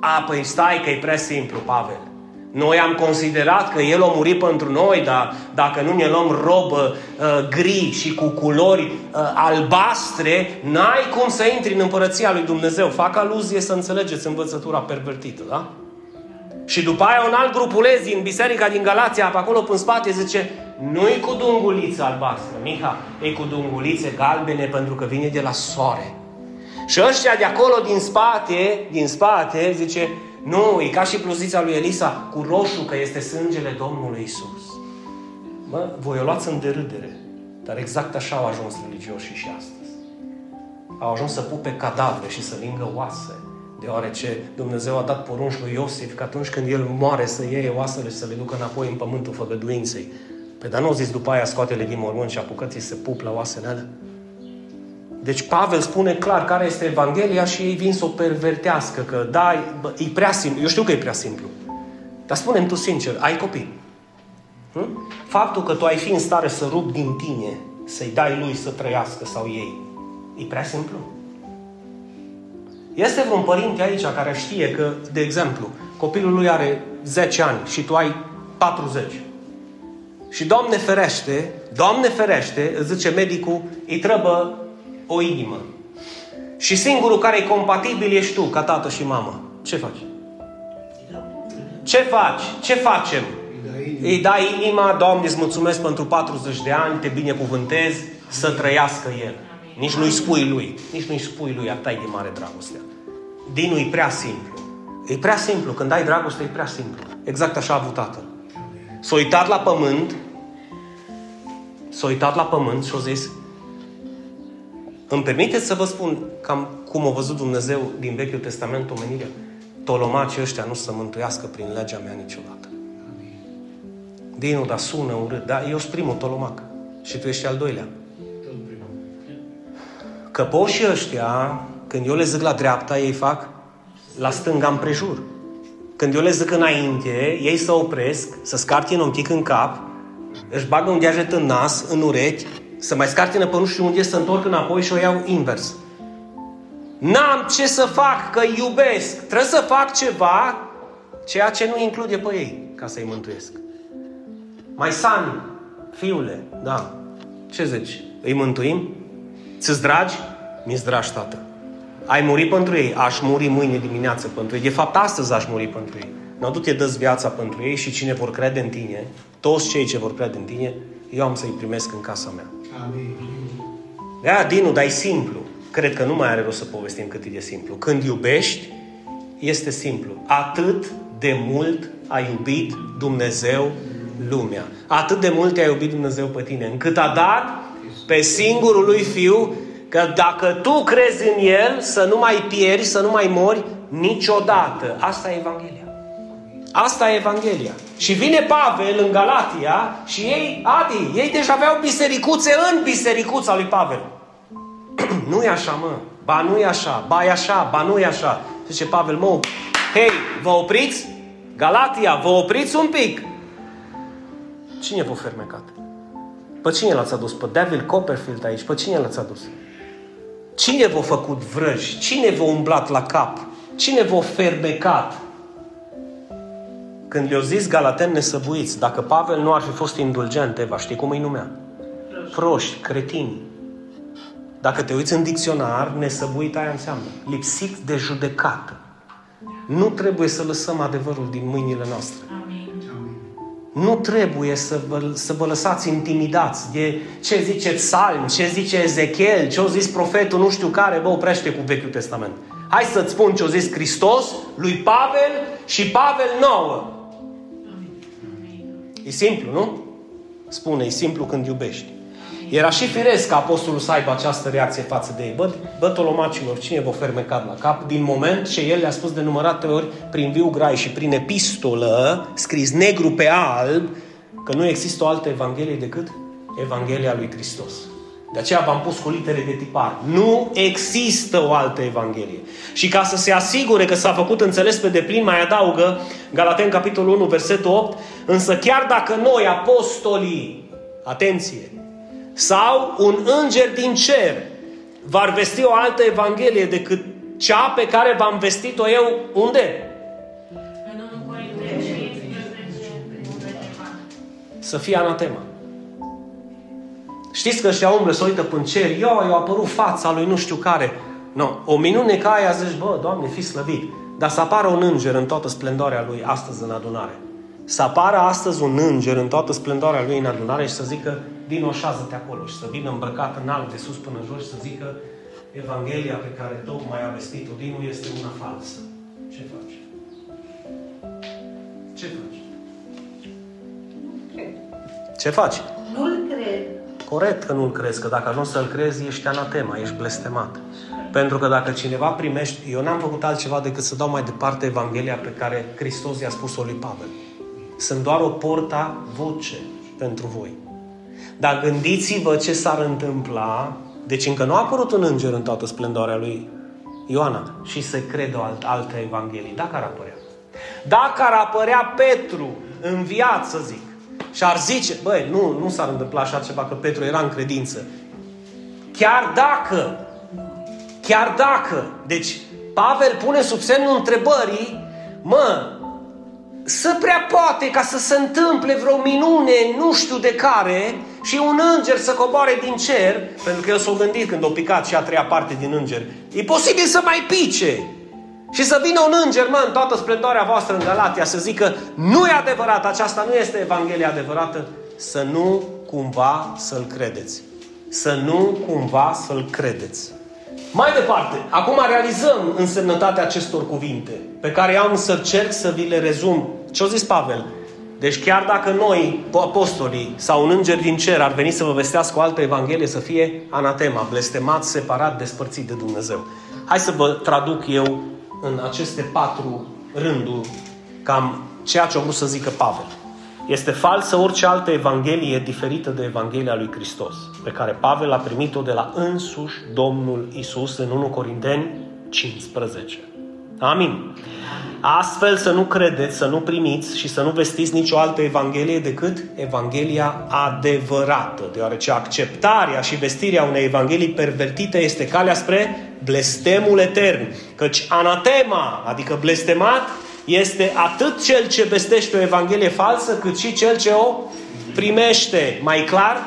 a, păi stai că e prea simplu, Pavel. Noi am considerat că El a murit pentru noi, dar dacă nu ne luăm robă uh, gri și cu culori uh, albastre, n-ai cum să intri în împărăția lui Dumnezeu. Fac aluzie să înțelegeți învățătura pervertită, da? Și după aia un alt grupulez din biserica din Galația, pe acolo în spate, zice nu-i cu dunguliță albastră, Miha, e cu dungulițe galbene pentru că vine de la soare. Și ăștia de acolo din spate, din spate, zice, nu, e ca și pluzița lui Elisa cu roșu că este sângele Domnului Isus. Mă, voi o luați în derâdere. Dar exact așa au ajuns religioșii și astăzi. Au ajuns să pupe cadavre și să lingă oase. Deoarece Dumnezeu a dat porunci lui Iosif că atunci când el moare să iei oasele și să le ducă înapoi în pământul făgăduinței. Pe dar nu zis după aia scoate-le din mormânt și apucăți să pup la oasele alea? Deci Pavel spune clar care este Evanghelia și ei vin să o pervertească, că da, e prea simplu. Eu știu că e prea simplu. Dar spune tu sincer, ai copii. Hm? Faptul că tu ai fi în stare să rup din tine, să-i dai lui să trăiască sau ei, e prea simplu. Este vreun părinte aici care știe că, de exemplu, copilul lui are 10 ani și tu ai 40. Și Doamne ferește, Doamne ferește, îți zice medicul, îi trebuie o inimă. Și singurul care e compatibil ești tu, ca tată și mamă. Ce faci? Ce faci? Ce facem? Îi dai inima, Doamne, îți mulțumesc pentru 40 de ani, te binecuvântez, să trăiască El. Nici nu-i spui lui, nici nu-i spui lui, atât de mare dragostea. Dinul e prea simplu. E prea simplu, când ai dragoste, e prea simplu. Exact așa a avut tatăl. S-a uitat la pământ, s-a uitat la pământ și a zis, îmi permiteți să vă spun cam cum a văzut Dumnezeu din Vechiul Testament omenirea? Tolomacii ăștia nu să mântuiască prin legea mea niciodată. Dinu, dar sună urât. Dar eu sunt primul tolomac. Și tu ești al doilea. Căpoșii ăștia, când eu le zic la dreapta, ei fac la stânga împrejur. Când eu le zic înainte, ei să opresc, să scartină un pic în cap, își bagă un deget în nas, în urechi să mai scartină pe nu știu unde, să întorc înapoi și o iau invers. N-am ce să fac, că iubesc. Trebuie să fac ceva, ceea ce nu include pe ei, ca să-i mântuiesc. Mai san, fiule, da. Ce zici? Îi mântuim? Ți-ți dragi? Mi-ți dragi, tată. Ai murit pentru ei? Aș muri mâine dimineață pentru ei. De fapt, astăzi aș muri pentru ei. Nu tu te dă viața pentru ei și cine vor crede în tine, toți cei ce vor crede în tine, eu am să-i primesc în casa mea. Amin. Da, Dinu, dar e simplu. Cred că nu mai are rost să povestim cât e de simplu. Când iubești, este simplu. Atât de mult a iubit Dumnezeu lumea. Atât de mult a iubit Dumnezeu pe tine, încât a dat pe singurul lui Fiu Că dacă tu crezi în El, să nu mai pierzi, să nu mai mori niciodată. Asta e Evanghelia. Asta e Evanghelia. Și vine Pavel în Galatia și ei, Adi, ei deja aveau bisericuțe în bisericuța lui Pavel. nu e așa, mă. Ba nu e așa, ba e așa, ba nu e așa. Zice Pavel, mă, hei, vă opriți? Galatia, vă opriți un pic. Cine v-a fermecat? Pe cine l-ați adus? Pe David Copperfield aici? Pe cine l-ați adus? Cine v-a făcut vrăji? Cine v-a umblat la cap? Cine v-a fermecat? Când le-au zis Galaten nesăbuiți, dacă Pavel nu ar fi fost indulgent, Eva, știi cum îi numea? Proști, cretini. Dacă te uiți în dicționar, nesăbuit aia înseamnă lipsit de judecată. Nu trebuie să lăsăm adevărul din mâinile noastre. Nu trebuie să vă, să vă lăsați intimidați de ce zice Psalm, ce zice Ezechiel, ce a zis profetul nu știu care, bă, oprește cu Vechiul Testament. Hai să-ți spun ce a zis Hristos, lui Pavel și Pavel nouă. E simplu, nu? Spune, e simplu când iubești. Era și firesc ca apostolul să aibă această reacție față de ei. Bă, bă tolomacilor, cine vă fermecat la cap? Din moment ce el le-a spus de numărate ori prin viu grai și prin epistolă, scris negru pe alb, că nu există o altă Evanghelie decât Evanghelia lui Hristos. De aceea v-am pus cu litere de tipar. Nu există o altă Evanghelie. Și ca să se asigure că s-a făcut înțeles pe deplin, mai adaugă Galaten capitolul 1, versetul 8, însă chiar dacă noi, apostolii, atenție, sau un înger din cer va vesti o altă Evanghelie decât cea pe care v-am vestit-o eu, unde? Să fie anatema. Știți că ăștia umblă, să uită până cer, eu, i-a apărut fața lui nu știu care. No, o minune ca aia zici, bă, Doamne, fi slăvit. Dar să apară un înger în toată splendoarea lui astăzi în adunare. Să apară astăzi un înger în toată splendoarea lui în adunare și să zică, din așează-te acolo și să vină îmbrăcat în alb de sus până jos și să zică, Evanghelia pe care tocmai a vestit-o Dinu este una falsă. Ce faci? Ce faci? Ce faci? Nu-l cred. Corect că nu-l crezi, că dacă ajungi să-l crezi, ești anatema, ești blestemat. Pentru că dacă cineva primește, eu n-am făcut altceva decât să dau mai departe Evanghelia pe care Hristos i-a spus-o lui Pavel. Sunt doar o porta voce pentru voi. Dar gândiți-vă ce s-ar întâmpla, deci încă nu a apărut un înger în toată splendoarea lui Ioana și să crede o alt, altă Evanghelie. Dacă ar apărea. Dacă ar apărea Petru în viață, zic, și ar zice, băi, nu, nu s-ar întâmpla așa ceva, că Petru era în credință. Chiar dacă, chiar dacă, deci Pavel pune sub semnul întrebării, mă, să prea poate ca să se întâmple vreo minune, nu știu de care, și un înger să coboare din cer, pentru că el s-a gândit când a picat și a treia parte din înger, e posibil să mai pice. Și să vină un înger, mă, în toată splendoarea voastră în Galatia, să zică, nu e adevărat, aceasta nu este Evanghelia adevărată, să nu cumva să-l credeți. Să nu cumva să-l credeți. Mai departe, acum realizăm însemnătatea acestor cuvinte, pe care am să încerc să vi le rezum. Ce-a zis Pavel? Deci chiar dacă noi, apostolii sau un înger din cer ar veni să vă vestească o altă evanghelie, să fie anatema, blestemat, separat, despărțit de Dumnezeu. Hai să vă traduc eu în aceste patru rânduri cam ceea ce a vrut să zică Pavel. Este falsă orice altă evanghelie diferită de Evanghelia lui Hristos, pe care Pavel a primit-o de la însuși Domnul Isus în 1 Corinteni 15. Amin. Astfel să nu credeți, să nu primiți și să nu vestiți nicio altă Evanghelie decât Evanghelia adevărată, deoarece acceptarea și vestirea unei Evanghelii pervertite este calea spre blestemul etern. Căci anatema, adică blestemat, este atât cel ce vestește o Evanghelie falsă, cât și cel ce o primește. Mai clar?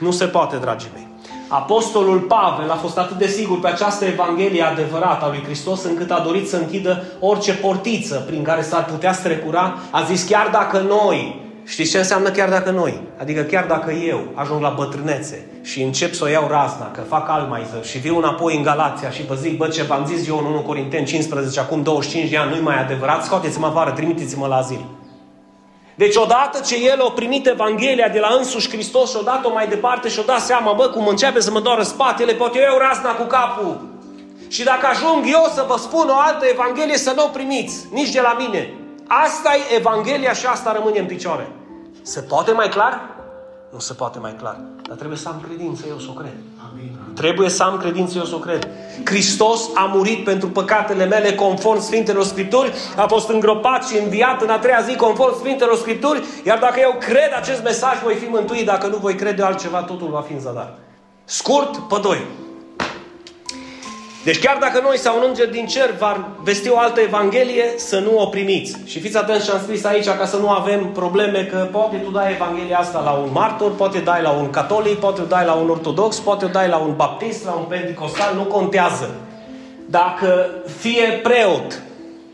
Nu se poate, dragii mei. Apostolul Pavel a fost atât de sigur pe această Evanghelie adevărată a lui Hristos încât a dorit să închidă orice portiță prin care s-ar putea strecura. A zis chiar dacă noi, știți ce înseamnă chiar dacă noi? Adică chiar dacă eu ajung la bătrânețe și încep să o iau razna, că fac almaiză și viu înapoi în Galația și vă zic, bă, ce v-am zis eu în 1 Corinteni 15, acum 25 de ani, nu-i mai adevărat, scoateți-mă afară, trimiteți-mă la azil. Deci odată ce el a primit Evanghelia de la însuși Hristos și odată mai departe și-o dat seama, bă, cum începe să mă doară spatele, pot eu razna cu capul. Și dacă ajung eu să vă spun o altă Evanghelie, să nu o primiți, nici de la mine. Asta e Evanghelia și asta rămâne în picioare. Se poate mai clar? Nu se poate mai clar. Dar trebuie să am credință, eu să o cred. Amin. Trebuie să am credință, eu să o cred. Hristos a murit pentru păcatele mele conform Sfintelor Scripturi, a fost îngropat și înviat în a treia zi conform Sfintelor Scripturi, iar dacă eu cred acest mesaj, voi fi mântuit. Dacă nu voi crede altceva, totul va fi în zadar. Scurt, pe doi. Deci chiar dacă noi sau un înger din cer va vesti o altă evanghelie, să nu o primiți. Și fiți atenți ce am scris aici ca să nu avem probleme că poate tu dai evanghelia asta la un martor, poate dai la un catolic, poate dai la un ortodox, poate dai la un baptist, la un pentecostal, nu contează. Dacă fie preot,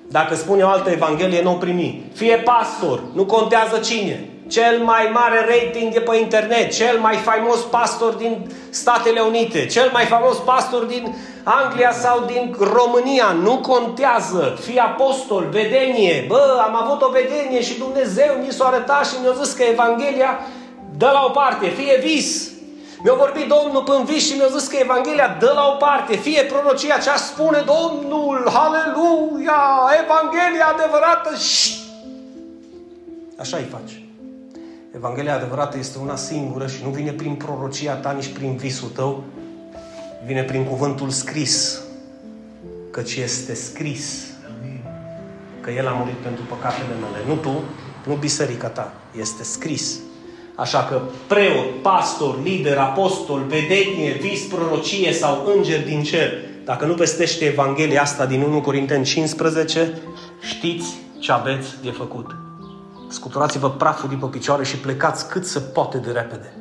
dacă spune o altă evanghelie, nu o primi. Fie pastor, nu contează cine cel mai mare rating e pe internet, cel mai faimos pastor din Statele Unite, cel mai faimos pastor din Anglia sau din România, nu contează, fi apostol, vedenie, bă, am avut o vedenie și Dumnezeu mi s-a arătat și mi-a zis că Evanghelia dă la o parte, fie vis, mi-a vorbit Domnul până vis și mi-a zis că Evanghelia dă la o parte, fie prorocia ce spune Domnul, Haleluia, Evanghelia adevărată, și Așa îi faci. Evanghelia adevărată este una singură și nu vine prin prorocia ta, nici prin visul tău, vine prin cuvântul scris, căci este scris că El a murit pentru păcatele mele. Nu tu, nu biserica ta, este scris. Așa că preot, pastor, lider, apostol, vedenie, vis, prorocie sau înger din cer, dacă nu vestește Evanghelia asta din 1 Corinteni 15, știți ce aveți de făcut. Scuturați-vă praful din pe picioare și plecați cât se poate de repede.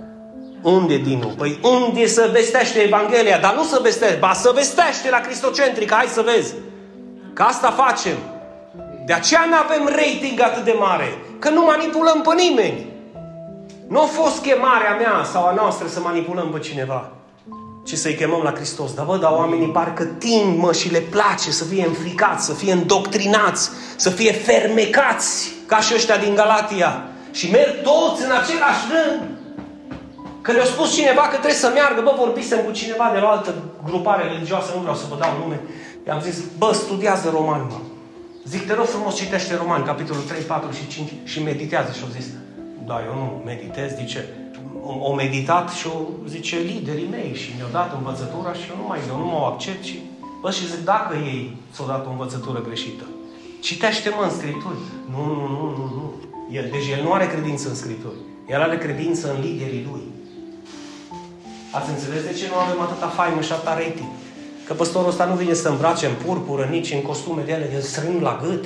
Unde, Dinu? Păi unde să vestește Evanghelia? Dar nu să vestește, ba să vestește la Cristocentric, hai să vezi. Că asta facem. De aceea nu avem rating atât de mare. Că nu manipulăm pe nimeni. Nu a fost chemarea mea sau a noastră să manipulăm pe cineva ci să-i chemăm la Hristos. Dar văd, dar oamenii parcă tind, mă, și le place să fie înfricați, să fie îndoctrinați, să fie fermecați, ca și ăștia din Galatia. Și merg toți în același rând. Că le-a spus cineva că trebuie să meargă, bă, vorbisem cu cineva de la o altă grupare religioasă, nu vreau să vă dau nume. I-am zis, bă, studiază roman, mă. Zic, te rog frumos, citește roman, capitolul 3, 4 și 5 și meditează. Și au zis, da, eu nu meditez, zice, o meditat și o, zice, liderii mei și mi-au dat învățătura și eu nu mai, eu nu mă accept și, bă, și zic, dacă ei ți-au dat o învățătură greșită, citește-mă în Scripturi. Nu, nu, nu, nu, nu. El, deci el nu are credință în Scripturi. El are credință în liderii lui. Ați înțeles de ce nu avem atâta faimă și atâta rating? Că păstorul ăsta nu vine să îmbrace în purpură, nici în costume de ele, el strâng la gât.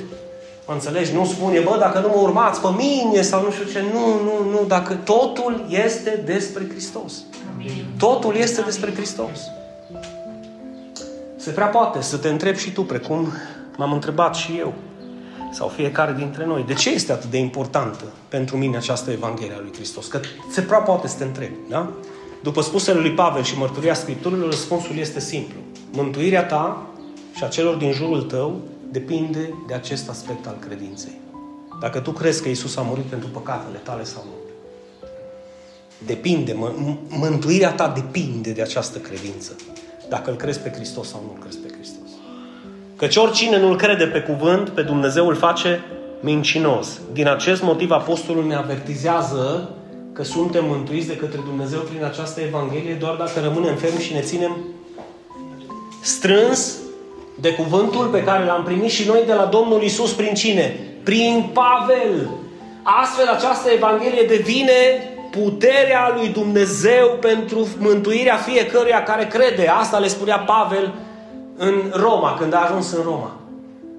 Mă înțelegi? Nu spune, bă, dacă nu mă urmați pe mine sau nu știu ce. Nu, nu, nu. Dacă totul este despre Hristos. Totul este despre Hristos. Se prea poate să te întrebi și tu, precum m-am întrebat și eu, sau fiecare dintre noi, de ce este atât de importantă pentru mine această Evanghelie a lui Hristos? Că se prea poate să te întrebi, da? După spusele lui Pavel și mărturia Scripturilor, răspunsul este simplu. Mântuirea ta și a celor din jurul tău depinde de acest aspect al credinței. Dacă tu crezi că Isus a murit pentru păcatele tale sau nu. Depinde, mă, mântuirea ta depinde de această credință. Dacă îl crezi pe Hristos sau nu îl crezi pe Hristos. Căci oricine nu-L crede pe cuvânt, pe Dumnezeu îl face mincinos. Din acest motiv Apostolul ne avertizează că suntem mântuiți de către Dumnezeu prin această Evanghelie doar dacă rămânem fermi și ne ținem strâns de cuvântul pe care l-am primit și noi de la Domnul Isus prin cine? Prin Pavel. Astfel această Evanghelie devine puterea lui Dumnezeu pentru mântuirea fiecăruia care crede. Asta le spunea Pavel în Roma, când a ajuns în Roma.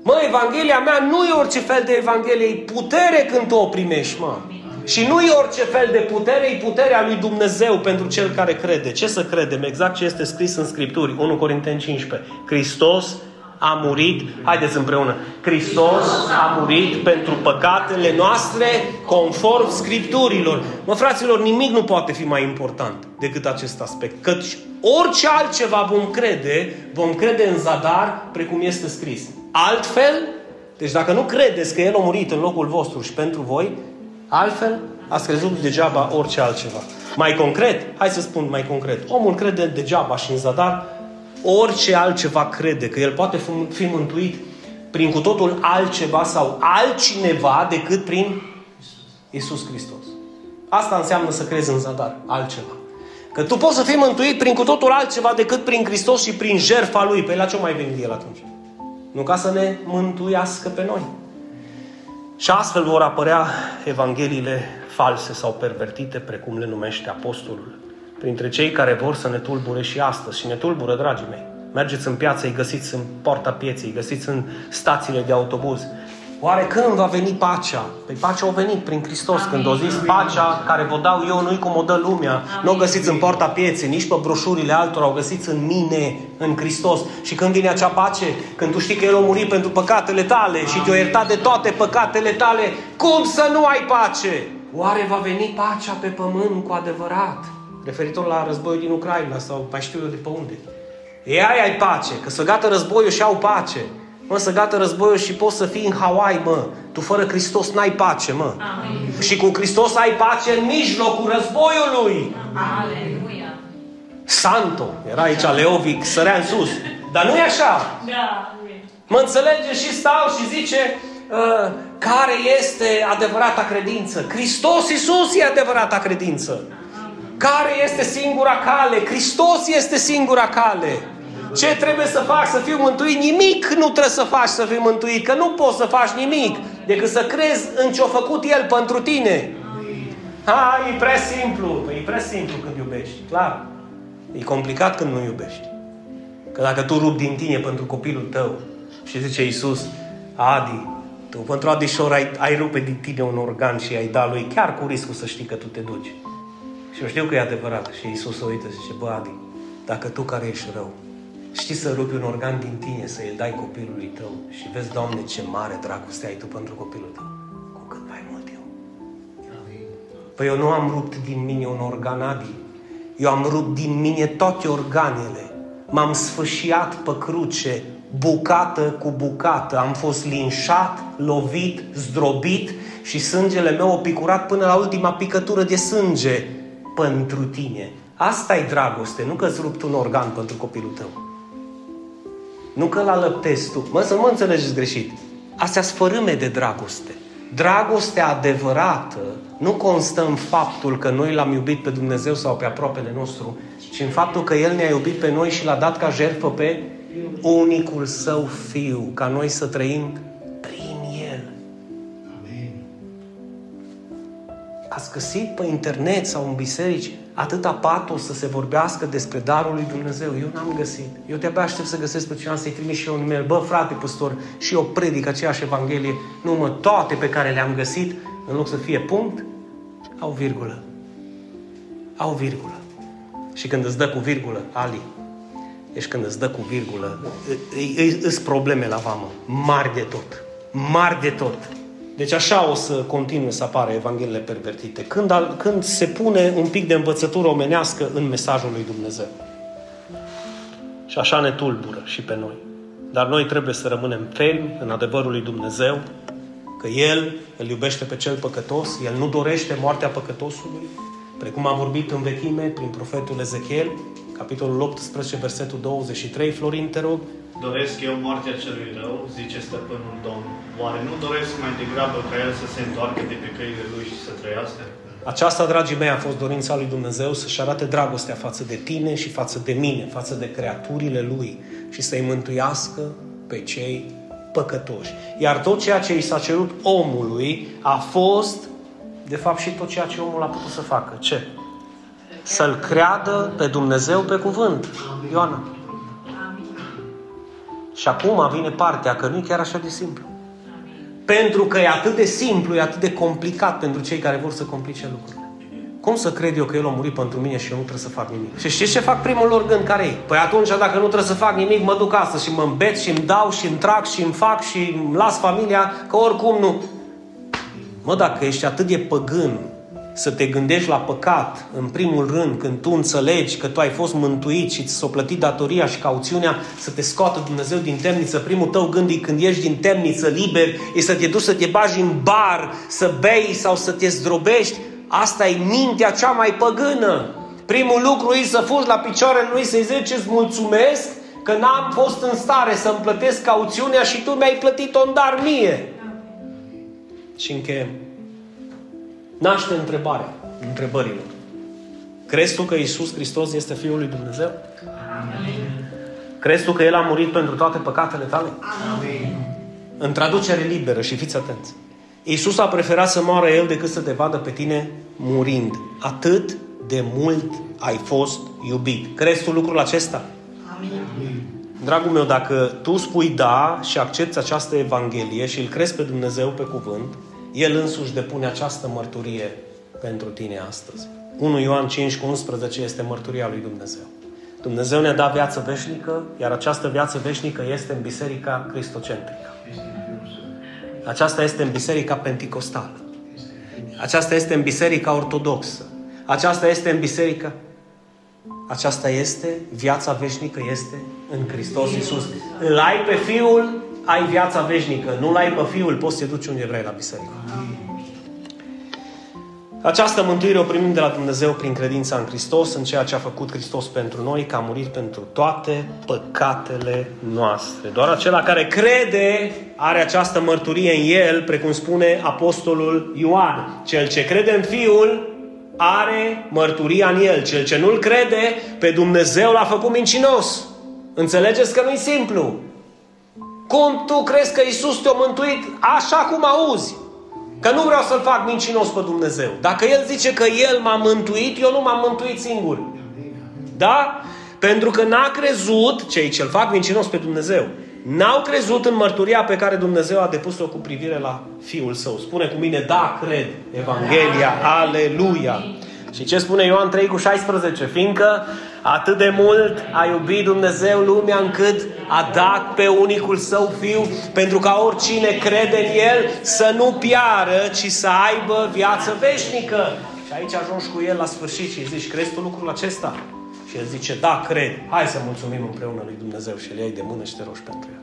Mă, Evanghelia mea nu e orice fel de Evanghelie, e putere când o primești, mă. Și nu e orice fel de putere, e puterea lui Dumnezeu pentru cel care crede. Ce să credem? Exact ce este scris în Scripturi, 1 Corinteni 15. Hristos a murit, haideți împreună, Hristos a murit pentru păcatele noastre conform Scripturilor. Mă, fraților, nimic nu poate fi mai important decât acest aspect. Căci orice altceva vom crede, vom crede în zadar, precum este scris. Altfel, deci dacă nu credeți că El a murit în locul vostru și pentru voi, Altfel, ați crezut degeaba orice altceva. Mai concret, hai să spun mai concret, omul crede degeaba și în zadar orice altceva crede, că el poate fi mântuit prin cu totul altceva sau altcineva decât prin Isus Hristos. Asta înseamnă să crezi în zadar, altceva. Că tu poți să fii mântuit prin cu totul altceva decât prin Hristos și prin jertfa Lui. Păi la ce mai venit El atunci? Nu ca să ne mântuiască pe noi. Și astfel vor apărea evangheliile false sau pervertite, precum le numește apostolul, printre cei care vor să ne tulbure și astăzi. Și ne tulbură, dragii mei. Mergeți în piață, îi găsiți în poarta pieței, îi găsiți în stațiile de autobuz. Oare când va veni pacea? Păi pacea a venit prin Hristos, Amin. când o zis pacea care vă dau eu, nu-i cum o dă lumea. Nu o găsiți în poarta pieței, nici pe broșurile altora, o găsiți în mine, în Hristos. Și când vine acea pace, când tu știi că El a murit pentru păcatele tale Amin. și te-a iertat de toate păcatele tale, cum să nu ai pace? Oare va veni pacea pe pământ cu adevărat? Referitor la războiul din Ucraina sau mai știu eu de pe unde. Ei ai, ai pace, că să gata războiul și au pace. Mă, să gata războiul și poți să fii în Hawaii, mă. Tu fără Hristos n-ai pace, mă. Amin. Și cu Hristos ai pace în mijlocul războiului. Aleluia. Santo. Era aici Leovic, sărea în sus. Dar nu e așa. Da. Mă înțelege și stau și zice uh, care este adevărata credință. Hristos Iisus e adevărata credință. Care este singura cale? Hristos este singura cale. Ce trebuie să fac să fiu mântuit? Nimic nu trebuie să faci să fii mântuit, că nu poți să faci nimic decât să crezi în ce-a făcut El pentru tine. Ha, e prea simplu. Păi e prea simplu când iubești, clar. E complicat când nu iubești. Că dacă tu rupi din tine pentru copilul tău și zice Iisus, Adi, tu pentru Adișor ai, ai rupe din tine un organ și ai da lui, chiar cu riscul să știi că tu te duci. Și eu știu că e adevărat. Și Iisus o uită și zice, bă, Adi, dacă tu care ești rău, știi să rupi un organ din tine, să îl dai copilului tău și vezi, Doamne, ce mare dragoste ai Tu pentru copilul tău, cu cât mai mult eu. Păi eu nu am rupt din mine un organ, Adi. Eu am rupt din mine toate organele. M-am sfâșiat pe cruce, bucată cu bucată. Am fost linșat, lovit, zdrobit și sângele meu a picurat până la ultima picătură de sânge pentru tine. Asta e dragoste, nu că-ți rupt un organ pentru copilul tău. Nu că la lăptezi tu. Mă, să nu mă înțelegeți greșit. Astea sunt fărâme de dragoste. Dragostea adevărată nu constă în faptul că noi l-am iubit pe Dumnezeu sau pe aproapele nostru, ci în faptul că El ne-a iubit pe noi și l-a dat ca jertfă pe unicul Său Fiu, ca noi să trăim Ați găsit pe internet sau în biserici atâta patos să se vorbească despre darul lui Dumnezeu? Eu n-am găsit. Eu de-abia aștept să găsesc pe cineva să-i trimis și eu un mail. Bă, frate păstor, și eu predic aceeași Evanghelie. Nu mă, toate pe care le-am găsit, în loc să fie punct, au virgulă. Au virgulă. Și când îți dă cu virgulă, Ali, deci când îți dă cu virgulă, îți probleme la vamă. Mari de tot. Mari de tot. Deci așa o să continue să apară Evangheliile pervertite. Când, al, când se pune un pic de învățătură omenească în mesajul lui Dumnezeu. Și așa ne tulbură și pe noi. Dar noi trebuie să rămânem fermi în adevărul lui Dumnezeu, că El îl iubește pe cel păcătos, El nu dorește moartea păcătosului, precum a vorbit în vechime prin profetul Ezechiel, capitolul 18, versetul 23, Florin, te rog, Doresc eu moartea celui rău, zice stăpânul Domn. Oare nu doresc mai degrabă ca el să se întoarcă de pe căile lui și să trăiască? Aceasta, dragii mei, a fost dorința lui Dumnezeu să-și arate dragostea față de tine și față de mine, față de creaturile lui și să-i mântuiască pe cei păcătoși. Iar tot ceea ce i s-a cerut omului a fost, de fapt, și tot ceea ce omul a putut să facă. Ce? Să-L creadă pe Dumnezeu pe cuvânt. Ioana. Și acum vine partea că nu e chiar așa de simplu. Pentru că e atât de simplu, e atât de complicat pentru cei care vor să complice lucrurile. Cum să cred eu că El a murit pentru mine și eu nu trebuie să fac nimic? Și știți ce fac primul lor gând care e? Păi atunci dacă nu trebuie să fac nimic, mă duc astăzi și mă îmbet și îmi dau și îmi trag și îmi fac și îmi las familia, că oricum nu. Mă, dacă ești atât de păgân să te gândești la păcat, în primul rând, când tu înțelegi că tu ai fost mântuit și ți s-a plătit datoria și cauțiunea, să te scoată Dumnezeu din temniță. Primul tău gând e când ești din temniță liber, e să te duci să te bagi în bar, să bei sau să te zdrobești. Asta e mintea cea mai păgână. Primul lucru e să fugi la picioarele lui să-i zici îți mulțumesc că n-am fost în stare să-mi plătesc cauțiunea și tu mi-ai plătit-o în dar mie. Și încheiem naște întrebarea, întrebărilor. Crezi tu că Isus Hristos este Fiul lui Dumnezeu? Amin. Crezi tu că El a murit pentru toate păcatele tale? Amin. În traducere liberă și fiți atenți. Isus a preferat să moară El decât să te vadă pe tine murind. Atât de mult ai fost iubit. Crezi tu lucrul acesta? Amin. Dragul meu, dacă tu spui da și accepti această Evanghelie și îl crezi pe Dumnezeu pe cuvânt, el însuși depune această mărturie pentru tine astăzi. 1 Ioan 5 cu 11 este mărturia lui Dumnezeu. Dumnezeu ne-a dat viață veșnică, iar această viață veșnică este în Biserica Cristocentrică. Aceasta este în Biserica Pentecostală. Aceasta este în Biserica Ortodoxă. Aceasta este în Biserica... Aceasta este, viața veșnică este în Hristos Iisus. Îl ai pe Fiul ai viața veșnică, nu-L ai pe Fiul, poți să te duci unde vrei la biserică. Această mântuire o primim de la Dumnezeu prin credința în Hristos, în ceea ce a făcut Hristos pentru noi, că a murit pentru toate păcatele noastre. Doar acela care crede are această mărturie în el, precum spune Apostolul Ioan. Cel ce crede în Fiul are mărturia în el. Cel ce nu-L crede, pe Dumnezeu l-a făcut mincinos. Înțelegeți că nu-i simplu. Cum tu crezi că Isus te-a mântuit așa cum auzi? Că nu vreau să-L fac mincinos pe Dumnezeu. Dacă El zice că El m-a mântuit, eu nu m-am mântuit singur. Da? Pentru că n-a crezut, cei ce-L fac mincinos pe Dumnezeu, n-au crezut în mărturia pe care Dumnezeu a depus-o cu privire la Fiul Său. Spune cu mine, da, cred, Evanghelia, aleluia. Și ce spune Ioan 3 cu 16? Fiindcă atât de mult a iubit Dumnezeu lumea încât a dat pe unicul său fiu pentru ca oricine crede în el să nu piară, ci să aibă viață veșnică. Și aici ajungi cu el la sfârșit și zici, crezi tu lucrul acesta? Și el zice, da, cred. Hai să mulțumim împreună lui Dumnezeu și îl iei de mână și te rogi pentru el.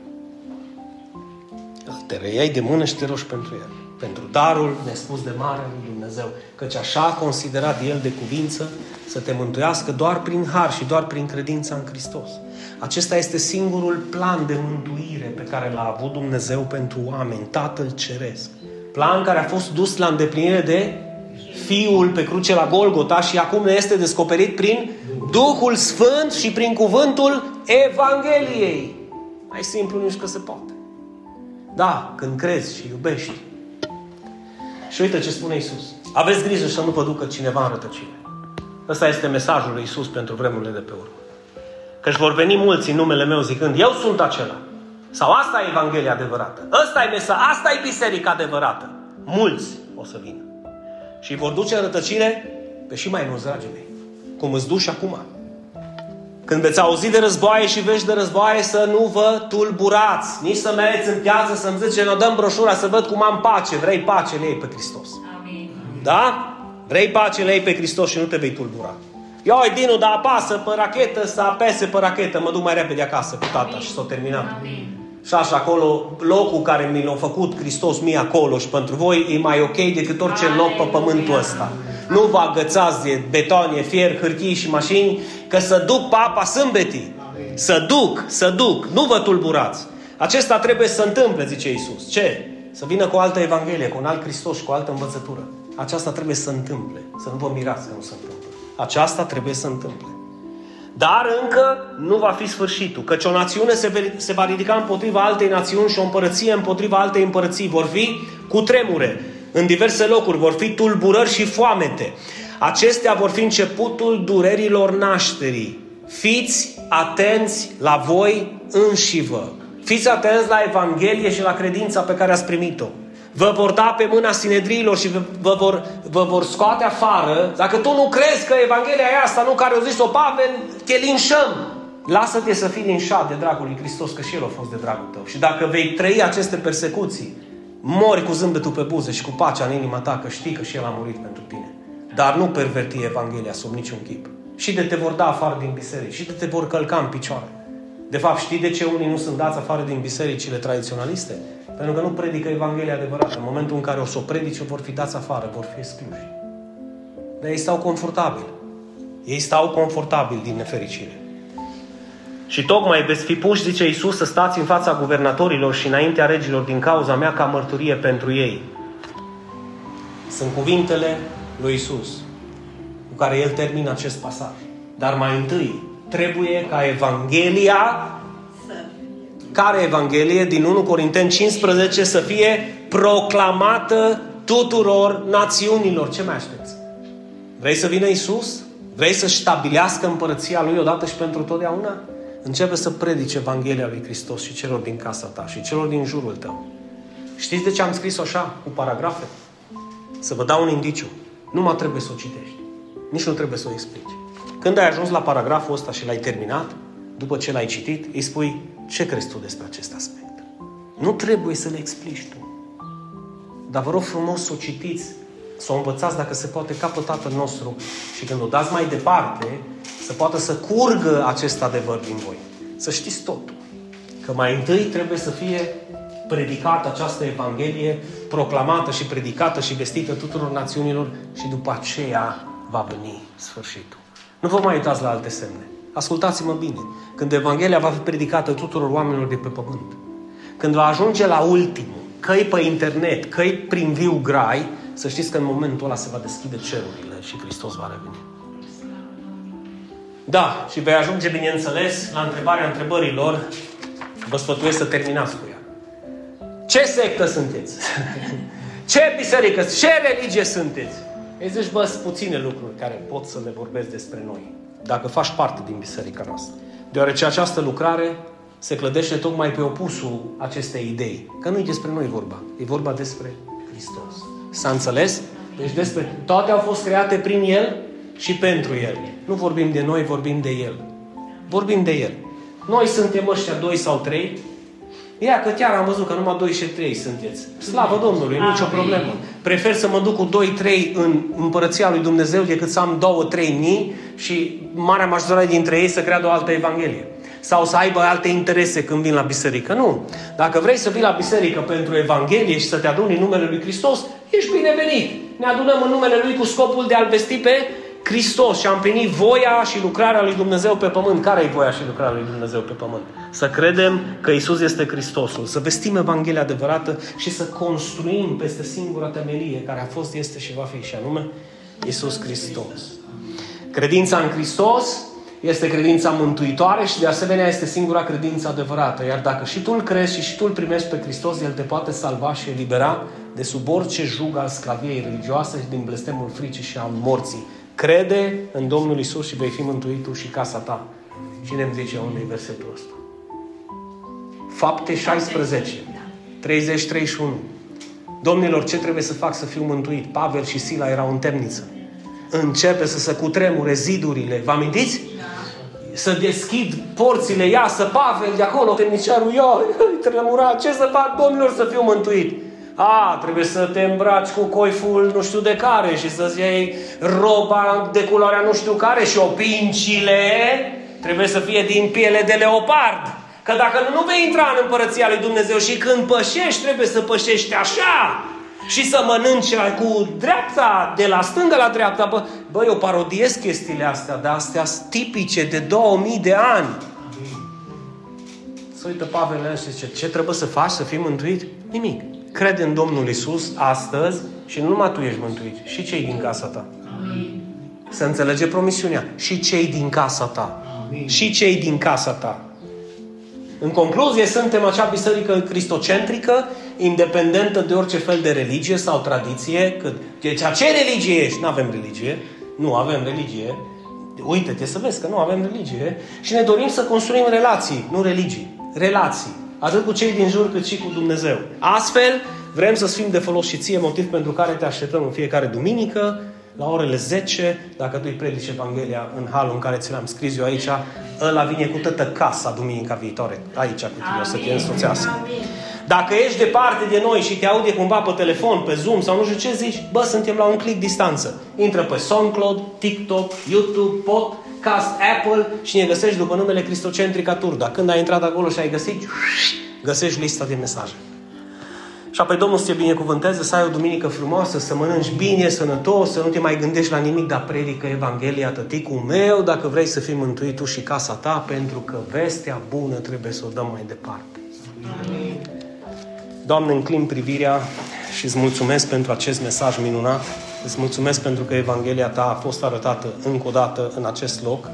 Te reiei de mână și te rogi pentru el pentru darul nespus de mare lui Dumnezeu, căci așa a considerat El de cuvință să te mântuiască doar prin har și doar prin credința în Hristos. Acesta este singurul plan de mântuire pe care l-a avut Dumnezeu pentru oameni, Tatăl Ceresc. Plan care a fost dus la îndeplinire de Fiul pe cruce la Golgota și acum ne este descoperit prin Duhul Sfânt și prin cuvântul Evangheliei. Mai simplu nici că se poate. Da, când crezi și iubești, și uite ce spune Isus. Aveți grijă să nu vă ducă cineva în rătăcire. Ăsta este mesajul lui Isus pentru vremurile de pe urmă. Căci vor veni mulți în numele meu zicând, eu sunt acela. Sau asta e Evanghelia adevărată. Ăsta e mesaj, asta e biserica adevărată. Mulți o să vină. Și vor duce în rătăcire pe și mai mulți, dragii mei. Cum îți duci acum. Când veți auzi de războaie și vești de războaie, să nu vă tulburați. Nici să mergeți în piață să-mi zice, ne dăm broșura să văd cum am pace. Vrei pace, le pe Hristos. Amin. Da? Vrei pace, le pe Hristos și nu te vei tulbura. Ia oi, Dinu, dar apasă pe rachetă, să apese pe rachetă, mă duc mai repede acasă cu tata Amin. și s-a terminat. Amin. Și așa, acolo, locul care mi l-a făcut Hristos mie acolo și pentru voi e mai ok decât orice loc pe pământul ăsta. Nu vă agățați de betonie, fier, hârtii și mașini, că să duc papa sâmbetii. Să duc, să duc, nu vă tulburați. Acesta trebuie să întâmple, zice Isus. Ce? Să vină cu o altă Evanghelie, cu un alt Hristos și cu o altă învățătură. Aceasta trebuie să întâmple. Să nu vă mirați că nu se întâmplă. Aceasta trebuie să întâmple. Dar încă nu va fi sfârșitul, căci o națiune se, se va ridica împotriva altei națiuni și o împărăție împotriva altei împărății. Vor fi cu tremure în diverse locuri, vor fi tulburări și foamete. Acestea vor fi începutul durerilor nașterii. Fiți atenți la voi înșivă. Fiți atenți la Evanghelie și la credința pe care ați primit-o. Vă vor da pe mâna sinedriilor și vă vor, vă vor scoate afară. Dacă tu nu crezi că Evanghelia e asta, nu care o zis-o Pavel, te linșăm. Lasă-te să fii linșat de dragul lui Hristos, că și El a fost de dragul tău. Și dacă vei trăi aceste persecuții, mori cu zâmbetul pe buze și cu pacea în inima ta, că știi că și El a murit pentru tine. dar nu perverti Evanghelia sub niciun chip. Și de te vor da afară din biserici, și de te vor călca în picioare. De fapt, știi de ce unii nu sunt dați afară din bisericile tradiționaliste? Pentru că nu predică Evanghelia adevărată. În momentul în care o să o predice, vor fi dați afară, vor fi excluși. Dar ei stau confortabil. Ei stau confortabil din nefericire. Și tocmai veți fi puși, zice Iisus, să stați în fața guvernatorilor și înaintea regilor din cauza mea ca mărturie pentru ei. Sunt cuvintele lui Iisus cu care El termină acest pasaj. Dar mai întâi, trebuie ca Evanghelia care Evanghelie din 1 Corinteni 15 să fie proclamată tuturor națiunilor. Ce mai aștepți? Vrei să vină Isus? Vrei să stabilească împărăția Lui odată și pentru totdeauna? Începe să predice Evanghelia Lui Hristos și celor din casa ta și celor din jurul tău. Știți de ce am scris așa, cu paragrafe? Să vă dau un indiciu. Nu mai trebuie să o citești. Nici nu trebuie să o explici. Când ai ajuns la paragraful ăsta și l-ai terminat, după ce l-ai citit, îi spui ce crezi tu despre acest aspect. Nu trebuie să le explici tu. Dar vă rog frumos să o citiți, să o învățați dacă se poate ca pe Tatăl nostru și când o dați mai departe, să poată să curgă acest adevăr din voi. Să știți totul. Că mai întâi trebuie să fie predicată această Evanghelie, proclamată și predicată și vestită tuturor națiunilor și după aceea va veni sfârșitul. Nu vă mai uitați la alte semne. Ascultați-mă bine. Când Evanghelia va fi predicată tuturor oamenilor de pe pământ, când va ajunge la ultimul, căi pe internet, căi prin viu grai, să știți că în momentul ăla se va deschide cerurile și Hristos va reveni. Da, și vei ajunge, bineînțeles, la întrebarea întrebărilor. Vă sfătuiesc să terminați cu ea. Ce sectă sunteți? ce biserică? Ce religie sunteți? Ei zici, bă, sunt puține lucruri care pot să le vorbesc despre noi. Dacă faci parte din biserica noastră. Deoarece această lucrare se clădește tocmai pe opusul acestei idei. Că nu e despre noi vorba. E vorba despre Hristos. S-a înțeles? Deci despre toate au fost create prin El și pentru El. Nu vorbim de noi, vorbim de El. Vorbim de El. Noi suntem ăștia doi sau trei. Ia că chiar am văzut că numai doi și trei sunteți. Slavă Domnului, Amin. nicio problemă. Prefer să mă duc cu doi, trei în împărăția lui Dumnezeu decât să am două, trei mii și marea majoritate dintre ei să creadă o altă Evanghelie. Sau să aibă alte interese când vin la biserică. Nu. Dacă vrei să vii la biserică pentru Evanghelie și să te aduni în numele Lui Hristos, ești binevenit. Ne adunăm în numele Lui cu scopul de a-L vesti pe Hristos și a împlinit voia și lucrarea lui Dumnezeu pe pământ. Care e voia și lucrarea lui Dumnezeu pe pământ? Să credem că Isus este Hristosul, să vestim Evanghelia adevărată și să construim peste singura temelie care a fost, este și va fi, și anume Isus Hristos. Credința în Hristos este credința mântuitoare și de asemenea este singura credință adevărată. Iar dacă și tu îl crezi și și tu îl primești pe Hristos, El te poate salva și elibera de sub orice jug al sclaviei religioase și din blestemul fricii și al morții. Crede în Domnul Isus și vei fi mântuit tu și casa ta. Cine îmi zice unde e versetul ăsta? Fapte 16, 30-31. Domnilor, ce trebuie să fac să fiu mântuit? Pavel și Sila erau în temniță. Începe să se cutremure zidurile. Vă amintiți? Să deschid porțile, iasă Pavel de acolo, temniciarul, ia, tremura, ce să fac, domnilor, să fiu mântuit? A, trebuie să te îmbraci cu coiful nu știu de care și să-ți iei roba de culoarea nu știu care și opincile trebuie să fie din piele de leopard. Că dacă nu, nu vei intra în împărăția lui Dumnezeu și când pășești, trebuie să pășești așa și să mănânci cu dreapta, de la stânga la dreapta. Bă, bă eu parodiez chestiile astea, dar astea sunt tipice de 2000 de ani. Să uită Pavel și zice, ce trebuie să faci să fii mântuit? Nimic. Crede în Domnul Isus astăzi și nu numai tu ești mântuit, și cei din casa ta. Amin. Să înțelege promisiunea. Și cei din casa ta. Amin. Și cei din casa ta. În concluzie, suntem acea biserică cristocentrică, independentă de orice fel de religie sau tradiție. Cât, deci, ce religie ești? Nu avem religie. Nu avem religie. Uite-te să vezi că nu avem religie. Și ne dorim să construim relații, nu religii. Relații atât cu cei din jur cât și cu Dumnezeu. Astfel, vrem să fim de folos și ție, motiv pentru care te așteptăm în fiecare duminică la orele 10, dacă tu îi predici Evanghelia în halul în care ți l-am scris eu aici, ăla vine cu toată casa duminica viitoare, aici cu tine, o să te însoțească. Dacă ești departe de noi și te aude cumva pe telefon, pe Zoom sau nu știu ce zici, bă, suntem la un click distanță. Intră pe SoundCloud, TikTok, YouTube, Podcast, Apple și ne găsești după numele Cristocentrica Turda. Când ai intrat acolo și ai găsit, găsești lista de mesaje. Și apoi Domnul să te binecuvânteze, să ai o duminică frumoasă, să mănânci bine, sănătos, să nu te mai gândești la nimic, dar predică Evanghelia tăticul meu, dacă vrei să fii mântuit tu și casa ta, pentru că vestea bună trebuie să o dăm mai departe. Amin. Doamne, înclin privirea și îți mulțumesc pentru acest mesaj minunat. Îți mulțumesc pentru că Evanghelia ta a fost arătată încă o dată în acest loc.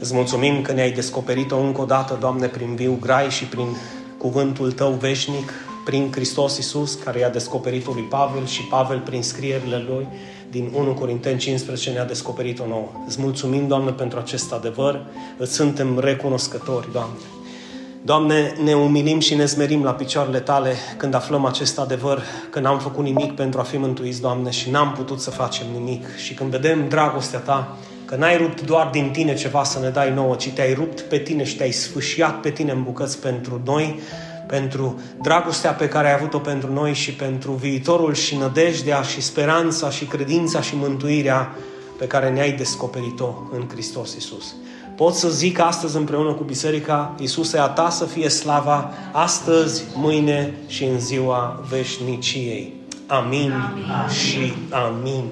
Îți mulțumim că ne-ai descoperit-o încă o dată, Doamne, prin viu grai și prin cuvântul Tău veșnic, prin Hristos Iisus, care i-a descoperit-o lui Pavel și Pavel prin scrierile lui din 1 Corinteni 15 ne-a descoperit-o nouă. Îți mulțumim, Doamne, pentru acest adevăr. Îți suntem recunoscători, Doamne. Doamne, ne umilim și ne smerim la picioarele Tale când aflăm acest adevăr, că n-am făcut nimic pentru a fi mântuiți, Doamne, și n-am putut să facem nimic. Și când vedem dragostea Ta, că n-ai rupt doar din Tine ceva să ne dai nouă, ci Te-ai rupt pe Tine și Te-ai sfâșiat pe Tine în bucăți pentru noi, pentru dragostea pe care ai avut-o pentru noi și pentru viitorul și nădejdea și speranța și credința și mântuirea pe care ne-ai descoperit-o în Hristos Isus. Pot să zic astăzi împreună cu Biserica, Iisuse, a Ta să fie slava astăzi, mâine și în ziua veșniciei. Amin, amin. și amin.